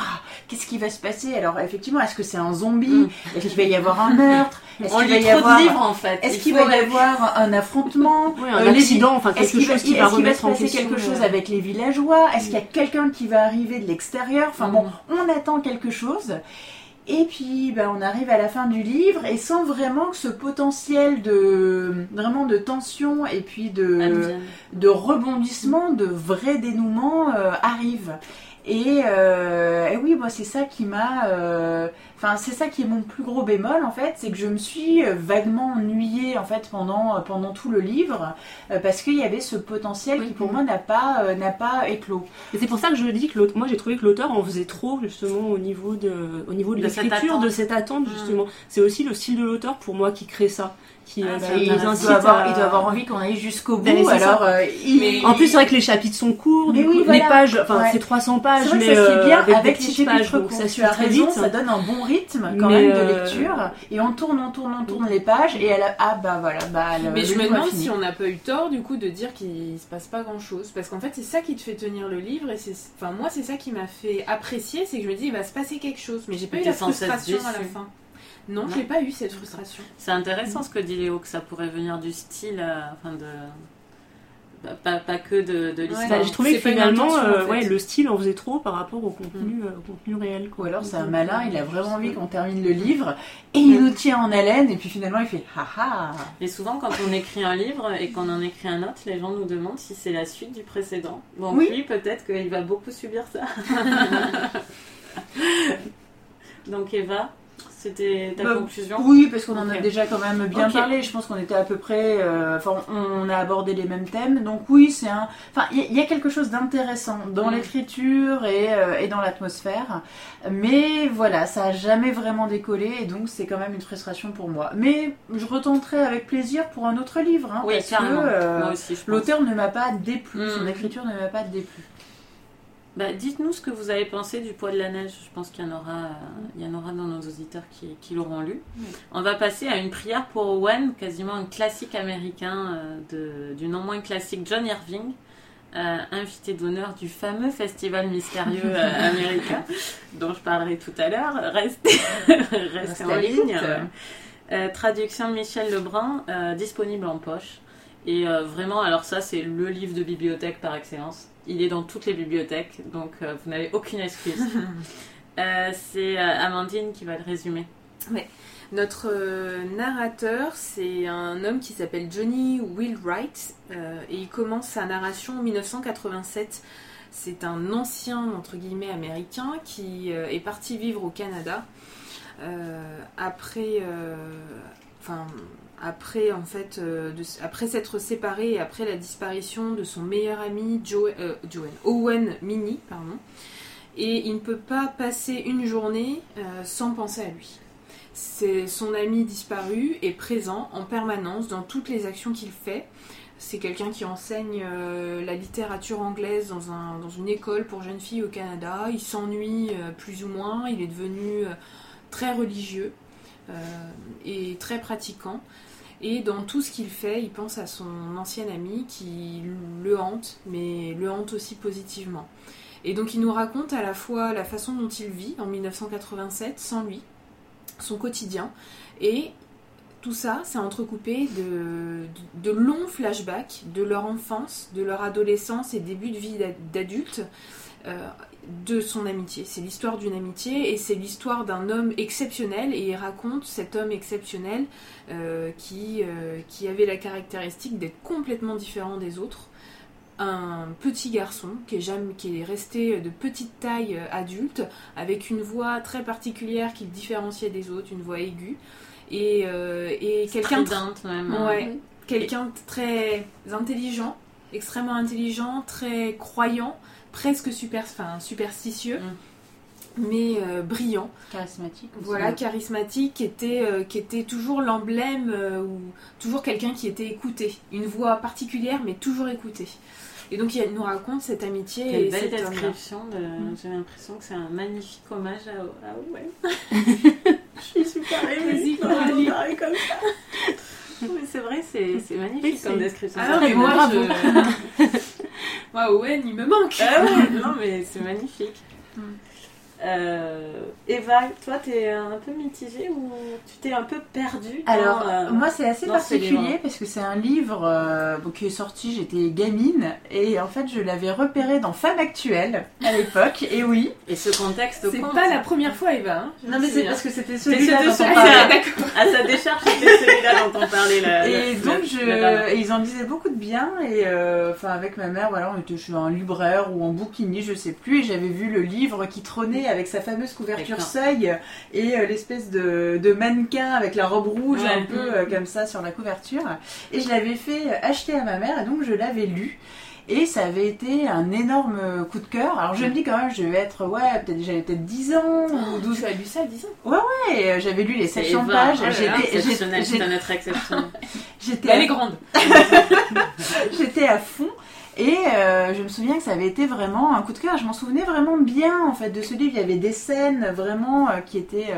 qu'est-ce qui va se passer? Alors, effectivement, est-ce que c'est un zombie? Mm. Est-ce qu'il va y avoir un meurtre? (laughs) Est-ce On qu'il va y trop avoir de livres en fait. Est-ce Il qu'il va y avoir un affrontement? (laughs) Ouais, un Euh, accident, enfin Est-ce quelque qu'il va, chose qui va va remettre se en question. quelque chose avec les villageois? Est-ce qu'il y a quelqu'un qui va arriver de l'extérieur? Enfin bon, Mm. on attend quelque chose. Et puis, ben, on arrive à la fin du livre et sans vraiment que ce potentiel de vraiment de tension et puis de rebondissement, de vrai dénouement euh, arrive. Et, euh, et oui, moi c'est ça qui m'a, euh, enfin c'est ça qui est mon plus gros bémol en fait, c'est que je me suis euh, vaguement ennuyée en fait pendant pendant tout le livre euh, parce qu'il y avait ce potentiel Oui. qui pour moi n'a pas euh, n'a pas éclos. Et c'est pour ça que je dis que moi j'ai trouvé que l'auteur en faisait trop justement au niveau de, au niveau de, l'écriture, de cette attente justement. C'est aussi le style de l'auteur pour moi qui crée ça, qui, Ah, euh, c'est qui il, nous intéressant. incite doit avoir, à- il doit avoir envie qu'on aille jusqu'au bout. Alors euh, il- Mais- En plus, c'est vrai que les chapitres sont courts, Mais du oui, coup, voilà. les pages, enfin Ouais. c'est 300 pages, C'est vrai que mais ça euh, bien avec avec les pages, donc courts. ça suit très raison, vite. ça donne un bon rythme quand Mais, même de euh, lecture. Et on tourne, on tourne, on tourne les pages et elle a... ah bah voilà, bah le, Mais le je me demande si on n'a pas eu tort du coup de dire qu'il se passe pas grand chose. Parce qu'en fait, c'est ça qui te fait tenir le livre. Et c'est, enfin, moi, c'est ça qui m'a fait apprécier. C'est que je me dis, il va se passer quelque chose. Mais j'ai pas eu la frustration à la fin. Non, Non. je n'ai pas eu cette frustration. C'est intéressant ce que dit Léo, que ça pourrait venir du style, euh, enfin de. Pas, pas, pas que de, de l'histoire. Bah, j'ai trouvé C'est que finalement, en euh, fait. ouais, le style en faisait trop par rapport au contenu, euh, au contenu réel. Ou alors c'est un malin, euh, il a vraiment envie qu'on termine le livre et il nous tient en haleine et puis finalement il fait haha. Et souvent, quand on écrit un livre et qu'on en écrit un autre, les gens nous demandent si c'est la suite du précédent. Donc Oui. lui, peut-être qu'il va beaucoup subir ça. (laughs) Donc Eva, C'était ta Bah, conclusion Oui, parce qu'on en a déjà quand même bien parlé. Je pense qu'on était à peu près. euh, Enfin, on a abordé les mêmes thèmes. Donc, oui, c'est un. Enfin, il y, a- il y a quelque chose d'intéressant dans Mm. l'écriture et, euh, et dans l'atmosphère. Mais voilà, ça a jamais vraiment décollé. Et donc, c'est quand même une frustration pour moi. Mais je retenterai avec plaisir pour un autre livre. hein, Oui, parce que euh, l'auteur ne m'a pas déplu. Mm. Son écriture ne m'a pas déplu. Bah, Dites-nous ce que vous avez pensé du poids de la neige. Je pense qu'il y en aura, euh, il y en aura dans nos auditeurs qui, qui l'auront lu. Oui. On va passer à une prière pour Owen, quasiment un classique américain euh, de, du non moins classique John Irving, euh, invité d'honneur du fameux festival mystérieux (laughs) américain, dont je parlerai tout à l'heure. Restez, (laughs) restez en ligne. traduction de Michel Lebrun, disponible en poche. Et vraiment, alors ça, c'est le livre de bibliothèque par excellence. Il est dans toutes les bibliothèques, donc euh, vous n'avez aucune excuse. (laughs) Euh, c'est euh, Amandine qui va le résumer. Notre euh, narrateur, c'est un homme qui s'appelle Johnny Wheelwright et il commence sa narration en 1987. C'est un ancien, entre guillemets, américain qui est parti vivre au Canada après, enfin, après, en fait, euh, après s'être séparé et après la disparition de son meilleur ami Joe, euh, Owen Minnie, pardon. Et il ne peut pas passer une journée euh, sans penser à lui. C'est son ami disparu est présent en permanence dans toutes les actions qu'il fait. C'est quelqu'un qui enseigne la littérature anglaise dans, un- dans une école pour jeunes filles au Canada. Il s'ennuie plus ou moins. Il est devenu très religieux et très pratiquant. Et dans tout ce qu'il fait, il pense à son ancien ami qui le hante, mais le hante aussi positivement. Et donc il nous raconte à la fois la façon dont il vit en 1987 sans lui, son quotidien, et tout ça, c'est entrecoupé de, de longs flashbacks de leur enfance, de leur adolescence et début de vie d'ad- d'adulte, euh, de son amitié. C'est l'histoire d'une amitié et c'est l'histoire d'un homme exceptionnel et il raconte cet homme exceptionnel euh, qui, euh, qui avait la caractéristique d'être complètement différent des autres. Un petit garçon qui est, jamais, qui est resté de petite taille adulte, avec une voix très particulière qui le différenciait des autres, une voix aiguë, et, euh, et quelqu'un. Ouais, quelqu'un très intelligent, extrêmement intelligent, très croyant, presque super, enfin, superstitieux, mais euh, brillant. Charismatique. aussi. Voilà, charismatique, qui était, euh, qui était toujours l'emblème euh, ou toujours quelqu'un qui était écouté. Une voix particulière, mais toujours écoutée. Et donc, il nous raconte cette amitié Quelle et belle description. De... Mm. J'ai l'impression que c'est un magnifique hommage à, à Owen. (laughs) Je suis super émue. Comme ça. Mais c'est vrai, c'est magnifique Oui, comme description. Ah non, mais moi, je... (laughs) moi, Owen, il me manque. Ah ouais, non, mais c'est magnifique. Euh, Eva, toi, t'es un peu mitigée ou tu t'es un peu perdue dans, Alors, euh, moi, c'est assez ce particulier parce que c'est un livre euh, qui est sorti, j'étais gamine, et en fait, je l'avais repéré dans Femme Actuelle à l'époque, et oui. Et ce contexte C'est compte. pas la première fois, Eva. hein. Non, mais c'est souviens. parce que c'était celui-là dont celui on parlait. (laughs) À sa décharge, c'était (laughs) celui-là dont on parlait. La, Et la- donc, la- je, la dernière. et ils en disaient beaucoup de bien. Et euh, enfin, avec ma mère, voilà, on était chez un libraire ou en bouquinier, je sais plus. Et j'avais vu le livre qui trônait avec sa fameuse couverture seuil et euh, l'espèce de, de mannequin avec la robe rouge Ouais. un peu euh, comme ça sur la couverture. Et je l'avais fait acheter à ma mère. Et donc, je l'avais lu. Et ça avait été un énorme coup de cœur. Alors je me dis quand même, je vais être, ouais, peut-être j'avais peut-être 10 ans ou 12 Tu as lu ça à 10 ans Et euh, j'avais lu les C'est 700 Eva. pages. Oh J'étais- exceptionnel, j'étais- c'est un être exceptionnel. (laughs) j'étais Elle est grande. (laughs) J'étais à fond et euh, je me souviens que ça avait été vraiment un coup de cœur. Je m'en souvenais vraiment bien en fait de ce livre. Il y avait des scènes vraiment euh, qui étaient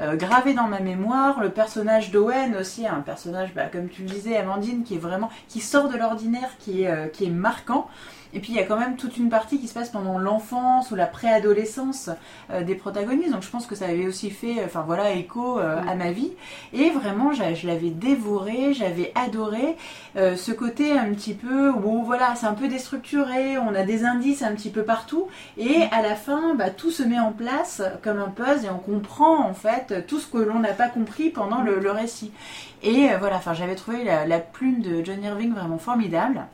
euh, gravées dans ma mémoire. Le personnage d'Owen aussi, un personnage bah, comme tu le disais, Amandine, qui est vraiment qui sort de l'ordinaire, qui est qui est marquant. Et puis il y a quand même toute une partie qui se passe pendant l'enfance ou la préadolescence euh, des protagonistes. Donc je pense que ça avait aussi fait, enfin voilà, écho euh, à ma vie. Et vraiment, je l'avais dévoré, j'avais adoré euh, ce côté un petit peu où voilà, c'est un peu déstructuré, on a des indices un petit peu partout. Et à la fin, bah, tout se met en place comme un puzzle et on comprend en fait tout ce que l'on n'a pas compris pendant le, le récit. Et voilà, enfin j'avais trouvé la, la plume de John Irving vraiment formidable.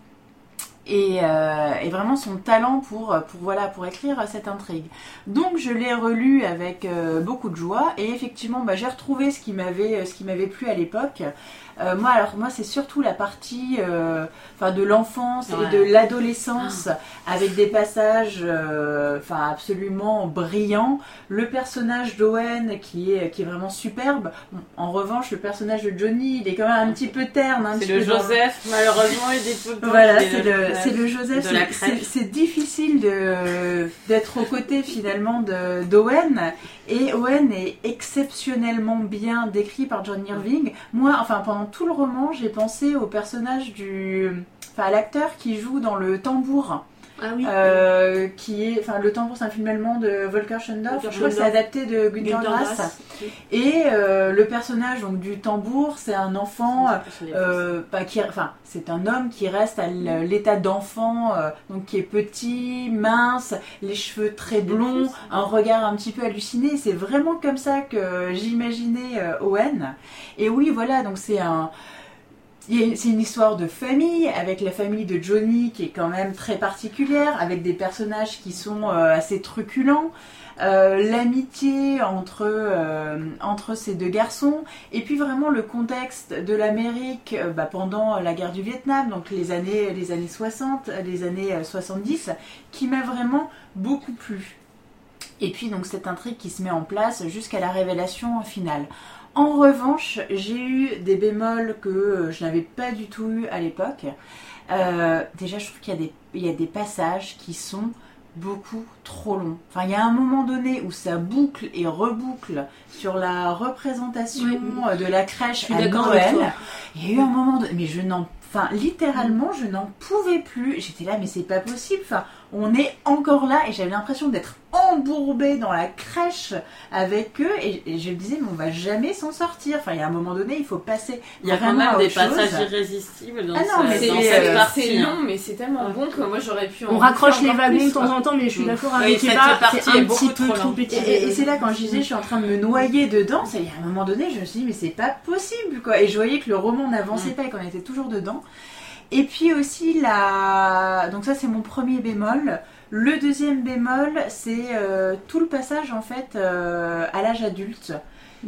Et, euh, et vraiment son talent pour, voilà, pour écrire cette intrigue. Donc je l'ai relu avec euh, beaucoup de joie et effectivement bah, j'ai retrouvé ce qui m'avait ce qui m'avait plu à l'époque. Euh, moi alors moi c'est surtout la partie euh, de l'enfance et de l'adolescence avec des passages euh, absolument brillants. Le personnage d'Owen qui est qui est vraiment superbe. En revanche le personnage de Johnny il est quand même un petit peu terne. un C'est le dans- Joseph, malheureusement, il dit tout le temps. voilà, est c'est le, c'est le Joseph. C'est- difficile d'être aux côtés finalement d'Owen. Et Owen est exceptionnellement bien décrit par John Irving. Moi, enfin pendant tout le roman, j'ai pensé au personnage du, enfin à l'acteur qui joue dans le tambour. Ah oui. Euh, qui est, enfin, le tambour, c'est un film allemand de Volker Schendorf. Je crois que c'est adapté de Günter Grass. Et euh, le personnage donc du tambour, c'est un enfant euh, qui, enfin, c'est un homme qui reste à l'état d'enfant, euh, donc qui est petit, mince, les cheveux très blonds, un regard un petit peu halluciné. C'est vraiment comme ça que j'imaginais euh, Owen. Et oui, voilà, donc c'est un. C'est une histoire de famille, avec la famille de Johnny qui est quand même très particulière, avec des personnages qui sont euh, assez truculents, euh, l'amitié entre, euh, entre ces deux garçons, et puis vraiment le contexte de l'Amérique bah, pendant la guerre du Vietnam, donc les années, les années 60, les années euh, 70, qui m'a vraiment beaucoup plu. Et puis donc cette intrigue qui se met en place jusqu'à la révélation finale. En revanche, j'ai eu des bémols que euh, je n'avais pas du tout eu à l'époque. Euh, déjà, je trouve qu'il y, a des- il y a des passages qui sont beaucoup trop longs. Enfin, il y a un moment donné où ça boucle et reboucle sur la représentation Oui. de la crèche à Noël. Il y a eu un moment de... Mais je n'en... Enfin, littéralement, je n'en pouvais plus. J'étais là, mais c'est pas possible. Enfin, on est encore là et j'avais l'impression d'être embourbée dans la crèche avec eux et, et je me disais, mais on va jamais s'en sortir. Enfin, il y a un moment donné, il faut passer Il y a quand même des passages irrésistibles dans, Ah non, ce- mais C'est dans cette euh, partie. c'est hein. long, mais c'est tellement bon que moi j'aurais pu en On raccroche les wagons de temps en temps, mais je suis Mm. d'accord avec partie c'est un est beaucoup petit peu trop trop. Et, étiré. et- et c'est là quand je disais je suis en train de me noyer dedans, c'est à un moment donné je me suis dit mais c'est pas possible quoi. Et je voyais que le roman n'avançait Mm. pas et qu'on était toujours dedans. Et puis aussi la donc ça c'est mon premier bémol. Le deuxième bémol c'est euh, tout le passage en fait euh, à l'âge adulte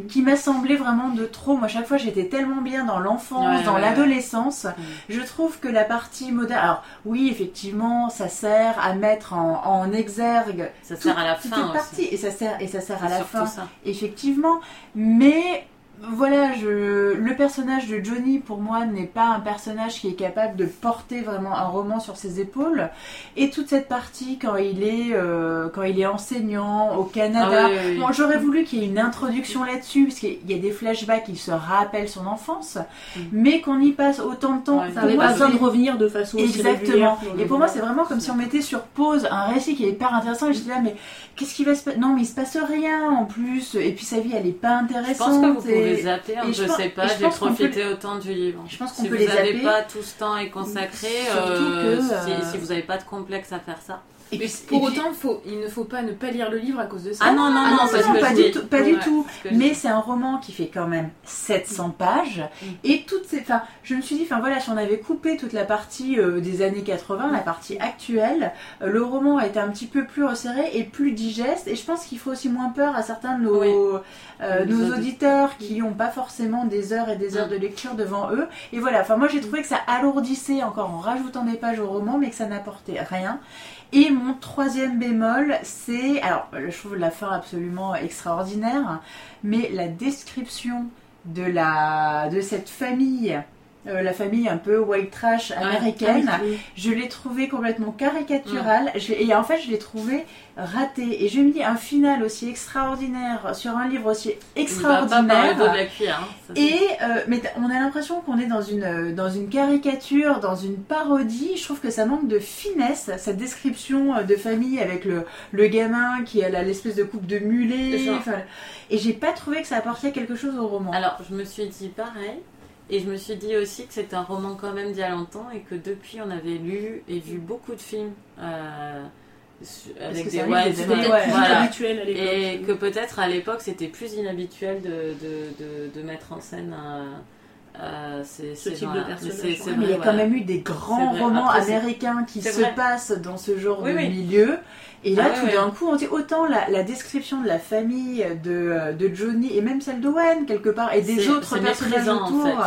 qui m'a semblé vraiment de trop. Moi chaque fois j'étais tellement bien dans l'enfance, Ouais, dans ouais, l'adolescence. Je trouve que la partie moderne, alors oui effectivement ça sert à mettre en, en exergue Ça sert à la fin cette partie aussi. et ça sert et ça sert à la fin ça. effectivement mais voilà je le personnage de Johnny pour moi n'est pas un personnage qui est capable de porter vraiment un roman sur ses épaules et toute cette partie quand il est euh, quand il est enseignant au Canada Ah oui, oui, oui. Bon, j'aurais voulu qu'il y ait une introduction là-dessus, parce qu'il y a des flashbacks qui se rappellent son enfance, Mm. mais qu'on y passe autant de temps. Ouais, Ça n'avait pas besoin de revenir de façon Exactement. Et pour moi, c'est vraiment comme si on mettait sur pause un récit qui est hyper intéressant. Et j'étais là, mais qu'est-ce qui va se passer Non, mais il se passe rien en plus. Et puis sa vie, elle est pas Je intéressante. pense pouvez zapper, et pense qu'on peut profité autant du livre. Je pense qu'on si vous les n'avez pas tout ce temps consacrer, Surtout euh, que, si, euh, si vous n'avez pas de complexe à faire ça. Et Mais puis- pour et puis- autant, faut, il ne faut pas ne pas lire le livre à cause de ça. Ah non, non, Ah non, pas du dis. tout, pas du Mais c'est un roman qui fait quand même 700 pages. Mm. Et toutes ces. Enfin, je me suis dit, enfin voilà, si on avait coupé toute la partie euh, des années 80, la partie actuelle, euh, le roman a été un petit peu plus resserré et plus digeste. Et je pense qu'il faut aussi moins peur à certains de nos, Oui. euh, Nos nos auditeurs. qui n'ont pas forcément des heures et des heures Mm. de lecture devant eux. Et voilà, enfin moi j'ai trouvé que ça alourdissait encore en rajoutant des pages au roman, mais que ça n'apportait rien. Et mon troisième bémol, c'est. Alors, je trouve la fin absolument extraordinaire, mais la description de, la, de cette famille, euh, la famille un peu white trash américaine, Ah oui. je l'ai trouvée complètement caricaturale. Je l'ai- et en fait, je l'ai trouvée ratée. Et je me dis, un final aussi extraordinaire sur un livre aussi extraordinaire. cuillère. hein, Et euh, mais on a l'impression qu'on est dans une euh, dans une caricature, dans une parodie. Je trouve que ça manque de finesse cette description de famille avec le, le gamin qui a l'espèce de coupe de mulet. Et j'ai pas trouvé que ça apportait quelque chose au roman. Alors, je me suis dit pareil. Et je me suis dit aussi que c'était un roman quand même d'il y a longtemps et que depuis on avait lu et vu beaucoup de films euh, avec des wild des films. Ouais, plus voilà. habituel à l'époque. Et que peut-être à l'époque c'était plus inhabituel de, de, de, de mettre en scène un, euh, c'est Ce ces type de gens-là. personnage, Mais c'est- c'est ouais. Mais il y a quand même eu des grands C'est romans Après, c'est- américains qui c'est se vrai. passent dans ce genre Oui, de oui. milieu. Et là, Ah ouais, tout ouais. d'un coup, on dit autant la, la description de la famille de, de Johnny et même celle d'Owen, quelque part, et des autres personnages méprisant, en autour,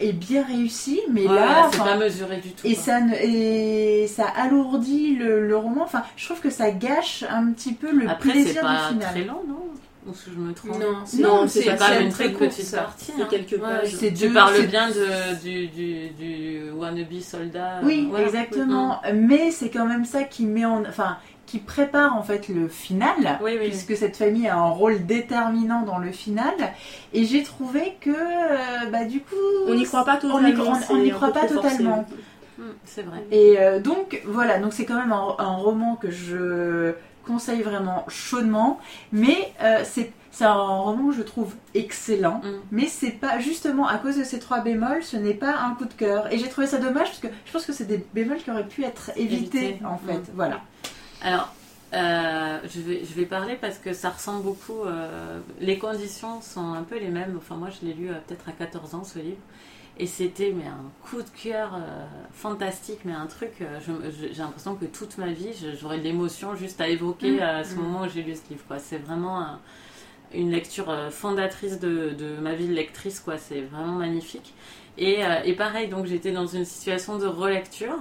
est bien réussi. Mais Ouais, là, c'est pas mesuré du tout. et ça, ne- et ça alourdit le, le roman. Enfin, je trouve que ça gâche un petit peu le Après, plaisir pas du final. très long, non Ou si je me trompe Non, c'est- Non, c'est c'est pas c'est une très très court, petite partie. C'est hein. quelques Ouais, pages. Tu parles bien de, du, du, du wannabe soldat. Oui, euh, voilà. exactement. Mais c'est quand même ça qui met en, enfin, qui prépare en fait le final, Oui, oui. puisque cette famille a un rôle déterminant dans le final. Et j'ai trouvé que, euh, bah, du coup, On n'y croit pas totalement. on n'y croit pas totalement. Mm, C'est vrai. Et euh, donc voilà, donc c'est quand même un, un roman que je conseille vraiment chaudement, mais euh, c'est c'est un roman que je trouve excellent. Mm. Mais c'est pas justement à cause de ces trois bémols, ce n'est pas un coup de cœur. Et j'ai trouvé ça dommage parce que je pense que c'est des bémols qui auraient pu être évités Évité. en fait. Mm. Voilà. Alors, euh, je, vais, je vais parler parce que ça ressemble beaucoup. euh, les conditions sont un peu les mêmes. Enfin, moi, je l'ai lu euh, peut-être à 14 ans, ce livre. Et c'était mais un coup de cœur euh, fantastique, mais un truc. j'ai l'impression que toute ma vie, j'aurais de l'émotion juste à évoquer Mm. à ce Mm. moment où j'ai lu ce livre. C'est vraiment un- une lecture fondatrice de, de ma vie de lectrice. quoi. C'est vraiment magnifique. Et, et pareil, donc j'étais dans une situation de relecture.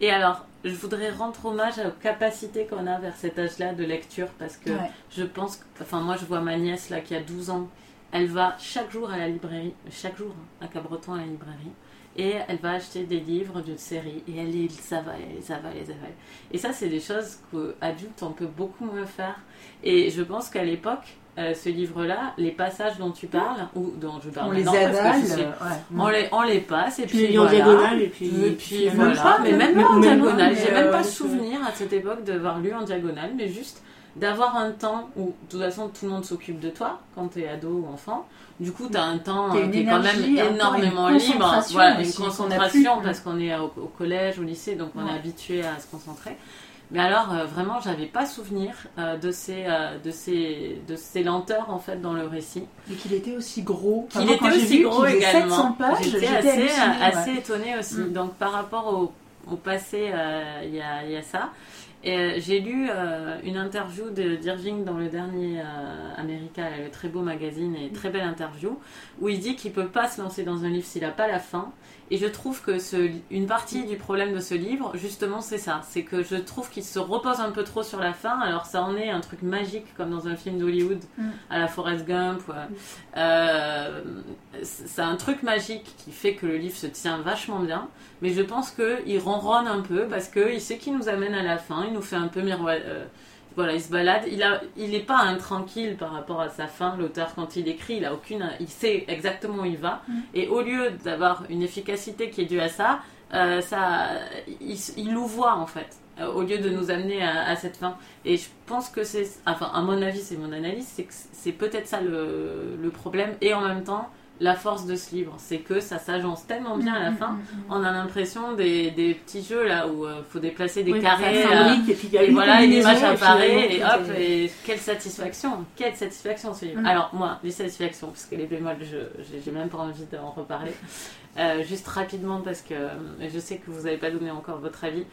Et alors, je voudrais rendre hommage aux capacités qu'on a vers cet âge-là de lecture parce que Ouais. je pense, que- enfin moi je vois ma nièce là qui a 12 ans, elle va chaque jour à la librairie, chaque jour hein, à Cabreton à la librairie, et elle va acheter des livres d'une série et elle les avale, elle les avale, elle les avale. Et ça c'est des choses qu'adultes on peut beaucoup moins faire. Et je pense qu'à l'époque, euh, ce livre-là, les passages dont tu parles, ou dont je parle On les maintenant, parce que avale. ouais. on les, on les passe et puis les lis en voilà. diagonale et puis. Et puis voilà, pas, mais même- pas en diagonale. pas, J'ai même pas euh, souvenir à cette époque d'avoir lu en diagonale, mais juste d'avoir un temps où, de toute façon, tout le monde s'occupve de toi quand t'es ado ou enfant. Du coup, t'as un temps euh, est quand même énormément une libre. Voilà, une concentration plus. parce qu'on est au, au collège, au lycée, donc on Ouais. est habitué à se concentrer. Mais alors, euh, vraiment, j'avais pas souvenir euh, de, ces, euh, de, ces, de ces lenteurs en fait dans le récit. Et qu'il était aussi gros. Enfin, Qu'il était aussi gros également. 700 pages, J'étais assez, hallucinée, ouais. assez étonnée aussi. Mm. Donc par rapport au, au passé, euh, il y, a, il y a ça. Et j'ai lu une interview de d'Irving dans le dernier America, le très beau magazine et très belle interview, où il dit qu'il peut pas se lancer dans un livre s'il n'a pas la fin. Et je trouve que ce, une partie du problème de ce livre, justement, c'est ça. C'est que je trouve qu'il se repose un peu trop sur la fin. Alors ça en est un truc magique comme dans un film d'Hollywood, Mm. à la Forrest Gump. ouais. Euh, c'est un truc magique qui fait que le livre se tient vachement bien. Mais je pense qu'il ronronne un peu parce qu'il sait qu'il nous amène à la fin. Il nous fait un peu miroiter. Voilà, il se balade. Il a, il est pas intranquille par rapport à sa fin. L'auteur, quand il écrit, il a aucune, il sait exactement où il va. Mm. Et au lieu d'avoir une efficacité qui est due à ça, euh, ça, il, il nous voit en fait. euh, Au lieu de nous amener à, à cette fin. Et je pense que c'est, enfin, à mon avis, c'est mon analyse, c'est que c'est peut-être ça le, le problème. Et en même temps, la force de ce livre, c'est que ça s'agence tellement bien à la fin. On a l'impression des, des petits jeux là où il faut déplacer des Oui, carrés. ça euh, et puis il y a et voilà, une image et apparaît et finalement, hop, et quelle satisfaction, quelle satisfaction ce livre. Mm. Alors moi, les satisfactions, parce que les bémols, je j'ai- même pas envie d'en reparler. Euh, juste rapidement, parce que euh, je sais que vous n'avez pas donné encore votre avis.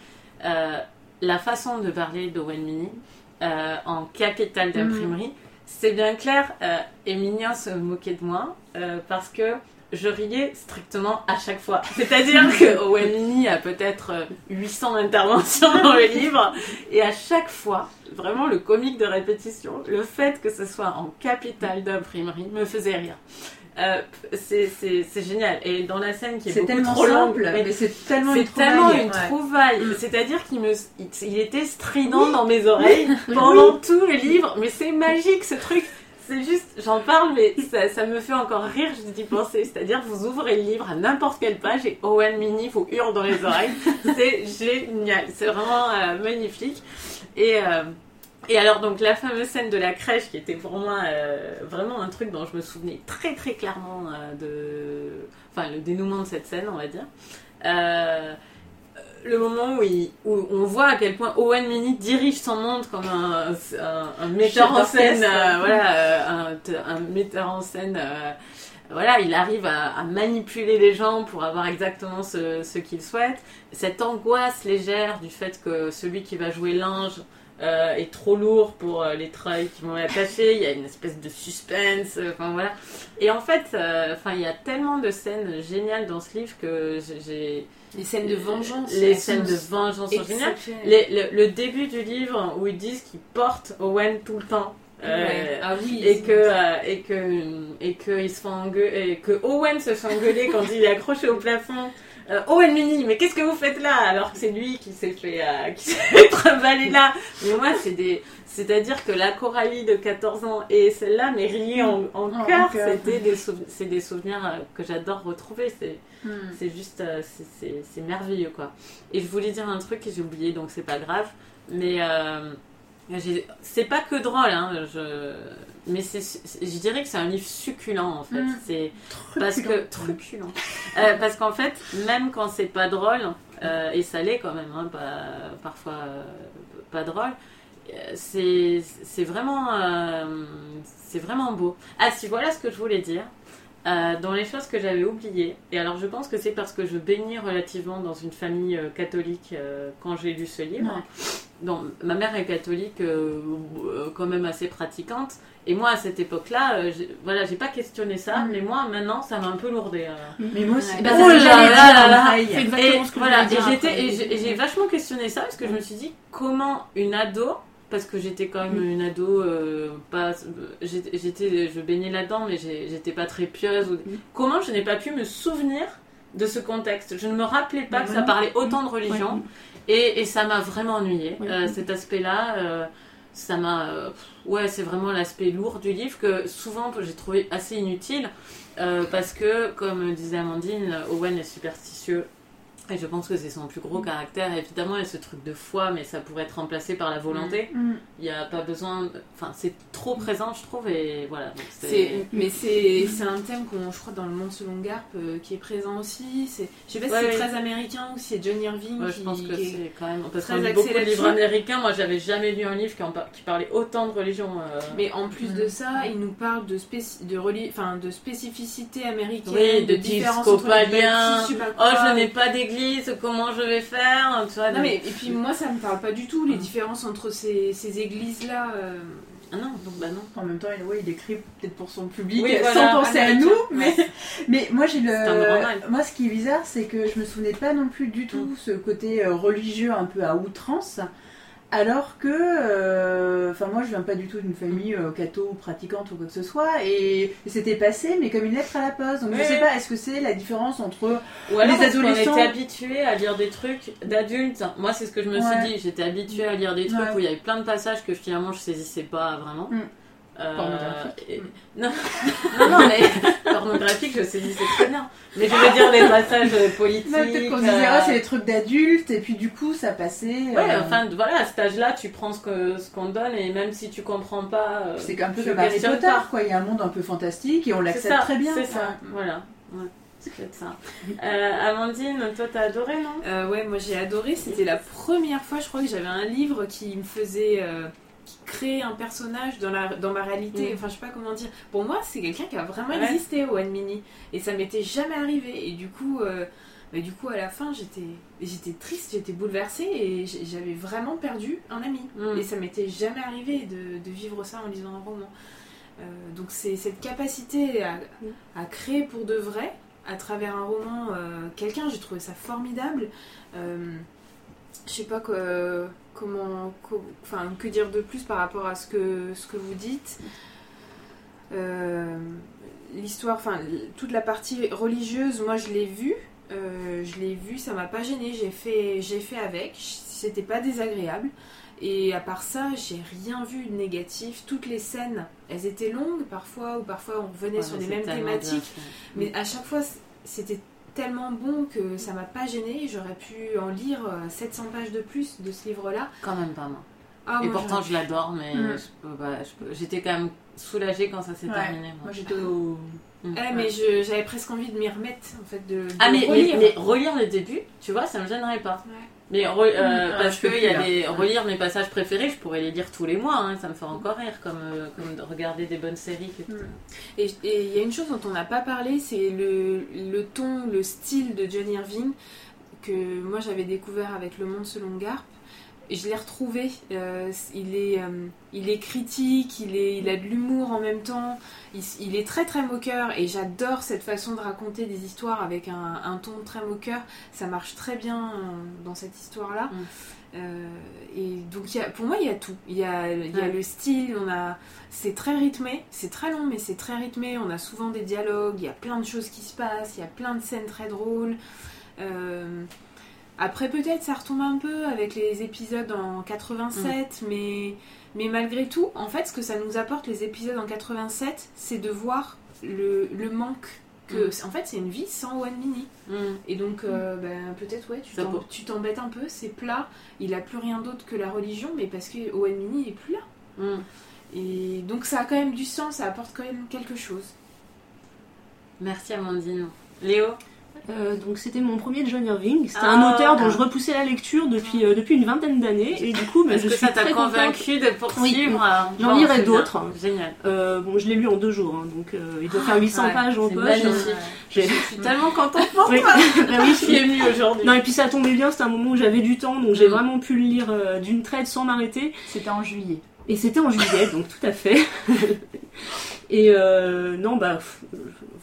Euh, la façon de parler d'Owen Mini euh, en capitale d'imprimerie, c'est bien clair. Euh, Emilia se moquait de moi euh, parce que je riais strictement à chaque fois. (laughs) C'est-à-dire que Owen Mini a peut-être euh, 800 interventions dans le livre et à chaque fois, vraiment le comique de répétition, le fait que ce soit en capitale d'imprimerie me faisait rire. Euh, c'est génial. Et dans la scène qui est, C'est beaucoup trop longue, simple, mais mais c'est tellement une c'est tellement trouvaille. une Ouais. trouvaille. Mm. C'est-à-dire qu'il me, il, était strident dans mes oreilles (laughs) pendant tout le livre. Mais c'est magique ce truc. C'est juste, j'en parle, mais ça, ça me fait encore rire juste d'y penser. C'est-à-dire, vous ouvrez le livre à n'importe quelle page et Owen Mini vous hurle dans les oreilles. C'est (laughs) génial. C'est vraiment euh, magnifique. Et, euh, et alors, donc, la fameuse scène de la crèche qui était pour moi euh, vraiment un truc dont je me souvenais très très clairement euh, de. Enfin, le dénouement de cette scène, on va dire. Euh, le moment où, il- où on voit à quel point Owen Mini dirige son monde comme un, un- un metteur en scène, voilà, un, un metteur en scène voilà, il arrive à, à manipuler les gens pour avoir exactement ce, ce qu'il souhaite. Cette angoisse légère du fait que celui qui va jouer l'ange euh, est trop lourd pour euh, les treuils qui vont l'attacher. Il y a une espèce de suspense. euh, Enfin voilà. Et en fait, enfin il y a tellement de scènes géniales dans ce livre que j'ai- Les scènes de vengeance. les scènes de vengeance sont géniales. Les- le, le début du livre où ils disent qu'ils portent Owen tout le temps. Ouais. Ah oui. et que et que et que il se engueuler et que Owen se fait engueuler quand il est accroché au plafond. Euh, Owen Mini, mais qu'est-ce que vous faites là Alors que c'est lui qui s'est fait euh, qui s'est là? Mais moi c'est des c'est-à-dire que la Coralie de 14 ans et celle-là mais riée en, cœur, c'était des c'est des souvenirs euh, que j'adore retrouver. C'est Hmm. c'est juste, c'est- merveilleux quoi. Et je voulais dire un truc que j'ai oublié, donc c'est pas grave. Mais euh, c'est pas que drôle, hein, je... mais je dirais que c'est un livre succulent en fait. Mm. C'est parce que truculent. (laughs) Euh, parce qu'en fait, même quand c'est pas drôle, euh, et ça l'est quand même, hein, pas, parfois euh, pas drôle. C'est, vraiment c'est vraiment beau. Ah si voilà ce que je voulais dire. Dans les choses que j'avais oubliées, et alors je pense que c'est parce que je baignais relativement dans une famille catholique quand j'ai lu ce livre. Donc, ma mère est catholique, euh, euh, quand même assez pratiquante, et moi à cette époque-là, euh, j'ai- voilà, j'ai pas questionné ça, Mm. mais moi maintenant ça m'a un peu lourdé. euh. Mais moi aussi. Ouais. Bah, Oh là j'allais là dire, là là. pareil. C'est exactement Et ce que voilà, et j'ai- vachement questionné ça parce que je me suis dit comment une ado, parce que j'étais quand même une ado, euh, pas, j'étais, je baignais là-dedans, mais j'étais pas très pieuse. ou- Comment je n'ai pas pu me souvenir de ce contexte? Je ne me rappelais pas Mais que ça parlait autant de religion. Ouais. Et, et ça m'a vraiment ennuyé, Oui. euh, cet aspect-là. euh, ça m'a. euh, ouais, c'est vraiment l'aspect lourd du livre que souvent j'ai trouvé assez inutile. parce que, comme disait Amandine, Owen est superstitieux. Et je pense que c'est son plus gros caractère. Évidemment, il y a ce truc de foi, mais ça pourrait être remplacé par la volonté. Hmm. Il n'y a pas besoin. Enfin, c'est trop présent, je trouve. Et voilà. donc mais c'est c'est un thème qu'on je crois dans le monde selon Garp euh, qui est présent aussi c'est je sais pas si c'est ouais. très américain ou si c'est John Irving Ouais, qui, je pense que c'est quand même. Parce très qu'on lit beaucoup de livres américains. Moi, j'avais jamais lu un livre qui, en par- qui parlait autant de religion. euh. mais en plus Mm. de ça il nous parle de spéci- de, reli- enfin, de spécificité américaine Oui, de différence entre les Oh, je n'ai pas d'église, comment je vais faire tu vois, non donc- mais et puis moi ça me parle pas du tout les Mm. différences entre ces, ces églises là Ah non, donc bah non. En même temps, il, ouais, il écrit peut-être pour son public, Oui, sans penser à nous. Mais, mais moi, j'ai le. Moi, ce qui est bizarre, c'est que je me souvenais pas non plus du tout Mm. ce côté euh, religieux un peu à outrance. Alors que, euh, enfin moi je viens pas du tout d'une famille euh, catho ou pratiquante ou quoi que ce soit, et, c'était passé, mais comme une lettre à la poste. Donc je sais pas, est-ce que c'est la différence entre Ou alors Les adolescents- était habitués à lire des trucs d'adultes. Moi, c'est ce que je me suis dit. J'étais habituée à lire des trucs Ouais. où il y avait plein de passages que finalement je saisissais pas vraiment. Mm. Euh, Pornographique. et- (laughs) Non, non, non, mais (laughs) pornographique, je saisissais très bien. Mais je veux dire des passages politiques. Ouais, peut-être qu'on disait euh, ah c'est des trucs d'adultes, et puis du coup ça passait. Ouais, euh, enfin voilà, à cet âge-là, tu prends ce que ce qu'on te donne et même si tu comprends pas. euh, c'est un peu comme Harry Potter, quoi. Il y a un monde un peu fantastique et on l'accepte très bien. C'est ça, voilà. Ouais, c'est peut-être ça. Euh, Amandine, toi t'as adoré, non? Euh, ouais, moi j'ai adoré. C'était la première fois, je crois, que j'avais un livre qui me faisait. euh, qui créait un personnage dans, la, dans ma réalité. Mm. Enfin, je sais pas comment dire. Pour moi, c'est quelqu'un qui a vraiment Ouais. existé au One Mini. Et ça m'était jamais arrivé. Et du coup. euh, bah, du coup, à la fin, j'étais, j'étais triste, j'étais bouleversée et j'avais vraiment perdu un ami. Mm. Et ça m'était jamais arrivé de, de vivre ça en lisant un roman. Euh, donc c'est cette capacité à, à créer pour de vrai à travers un roman euh, quelqu'un, j'ai trouvé ça formidable. Je sais pas que- comment, co- enfin que dire de plus par rapport à ce que ce que vous dites. Euh, L'histoire, enfin toute la partie religieuse, moi je l'ai vue. Euh, je l'ai vue, ça m'a pas gêné. J'ai fait, j'ai fait avec. C'était pas désagréable. Et à part ça, j'ai rien vu de négatif. Toutes les scènes, elles étaient longues parfois, ou parfois on revenait Ouais, sur les mêmes thématiques. Mais à chaque fois, c'était tellement bon que ça m'a pas gêné. J'aurais pu en lire euh, 700 pages de plus de ce livre-là. Quand même pas moi. Ah, Et moi, pourtant, je l'adore, mais Mm. j'étais quand même soulagée quand ça s'est Ouais. terminé. moi. Moi j'étais au. Mm. Eh, mais je- j'avais presque envie de m'y remettre, en fait, de, de Ah, mais, relire. mais relire les débuts, tu vois, ça me gênerait pas. Ouais. Mais re- euh, parce je peux que plus, il y a relire mes passages préférés, je pourrais les lire tous les mois, hein, ça me ferait encore rire, comme, euh, comme de regarder des bonnes séries. que- Mm. Et il y a une chose dont on n'a pas parlé, c'est le, le ton, le style de Johnny Irving que moi j'avais découvert avec Le Monde selon Garp. Je l'ai retrouvé. euh, il, est, euh, il est critique, il, est, il a de l'humour en même temps. Il, est très très moqueur et j'adore cette façon de raconter des histoires avec un, un ton très moqueur. Ça marche très bien euh, dans cette histoire-là. Mm. Euh, et donc y a, pour moi il y a tout. Il y a, y a Ouais. le style, on a, c'est très rythmé, c'est très long mais c'est très rythmé. On a souvent des dialogues, il y a plein de choses qui se passent, il y a plein de scènes très drôles. Euh, après peut-être ça retombe un peu avec les épisodes en 87, mais, mais malgré tout, en fait ce que ça nous apporte les épisodes en 87, c'est de voir le, le manque. Que, En fait c'est une vie sans One Mini. Mm. Et donc, euh, ben, peut-être, ouais, tu t'embêtes un peu, c'est plat, il a plus rien d'autre que la religion, mais parce que Owen Mini est plus là. Mm. Et donc, ça a quand même du sens, ça apporte quand même quelque chose. Merci Amandine. Léo? Euh, donc c'était mon premier John Irving. C'était Ah. un auteur dont je repoussais la lecture depuis, euh, depuis une vingtaine d'années. Et du coup, bah, je que suis ça t'a convaincu de poursuivre euh, J'en lirai d'autres. Génial. Euh, bon, je l'ai lu en deux jours, hein, donc euh, il doit faire 800 Ouais, pages en c'est poche. Je suis tellement contente pour Oui. toi. (laughs) Bah oui, Je suis émue aujourd'hui. Non, et puis ça tombait bien, c'était un moment où j'avais du temps, donc j'ai Mm. vraiment pu le lire euh, d'une traite sans m'arrêter. C'était en juillet. Et c'était en juillet, donc tout à fait. (laughs) et euh, non, bah,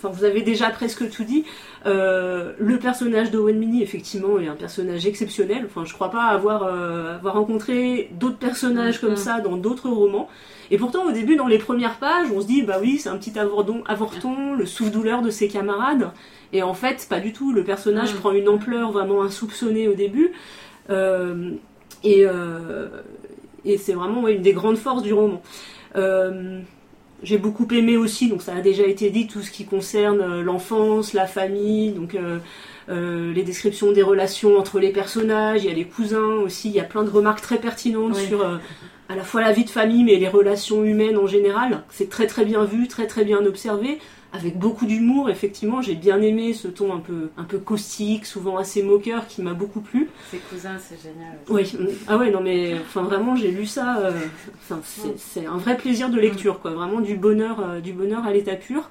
enfin, vous avez déjà presque tout dit. Euh, le personnage d'Owen Mini, effectivement, est un personnage exceptionnel. Enfin, je crois pas avoir, euh, avoir rencontré d'autres personnages comme Mhm. ça dans d'autres romans. Et pourtant, au début, dans les premières pages, on se dit, bah oui, c'est un petit avorton, avorton le souffle-douleur de ses camarades. Et en fait, pas du tout. Le personnage Mhm. prend une ampleur vraiment insoupçonnée au début. Euh, et, et c'est vraiment ouais, une des grandes forces du roman. Euh, j'ai beaucoup aimé aussi, donc ça a déjà été dit, tout ce qui concerne euh, l'enfance, la famille, donc euh, euh, les descriptions des relations entre les personnages, il y a les cousins aussi, il y a plein de remarques très pertinentes Oui. sur euh, à la fois la vie de famille mais les relations humaines en général. C'est très très bien vu, très très bien observé, avec beaucoup d'humour. Effectivement, j'ai bien aimé ce ton un peu un peu caustique, souvent assez moqueur, qui m'a beaucoup plu. Ses cousins, c'est génial. aussi. Oui, ah ouais, non mais enfin vraiment j'ai lu ça, euh, c'est un vrai plaisir de lecture quoi, vraiment du bonheur, euh, du bonheur à l'état pur.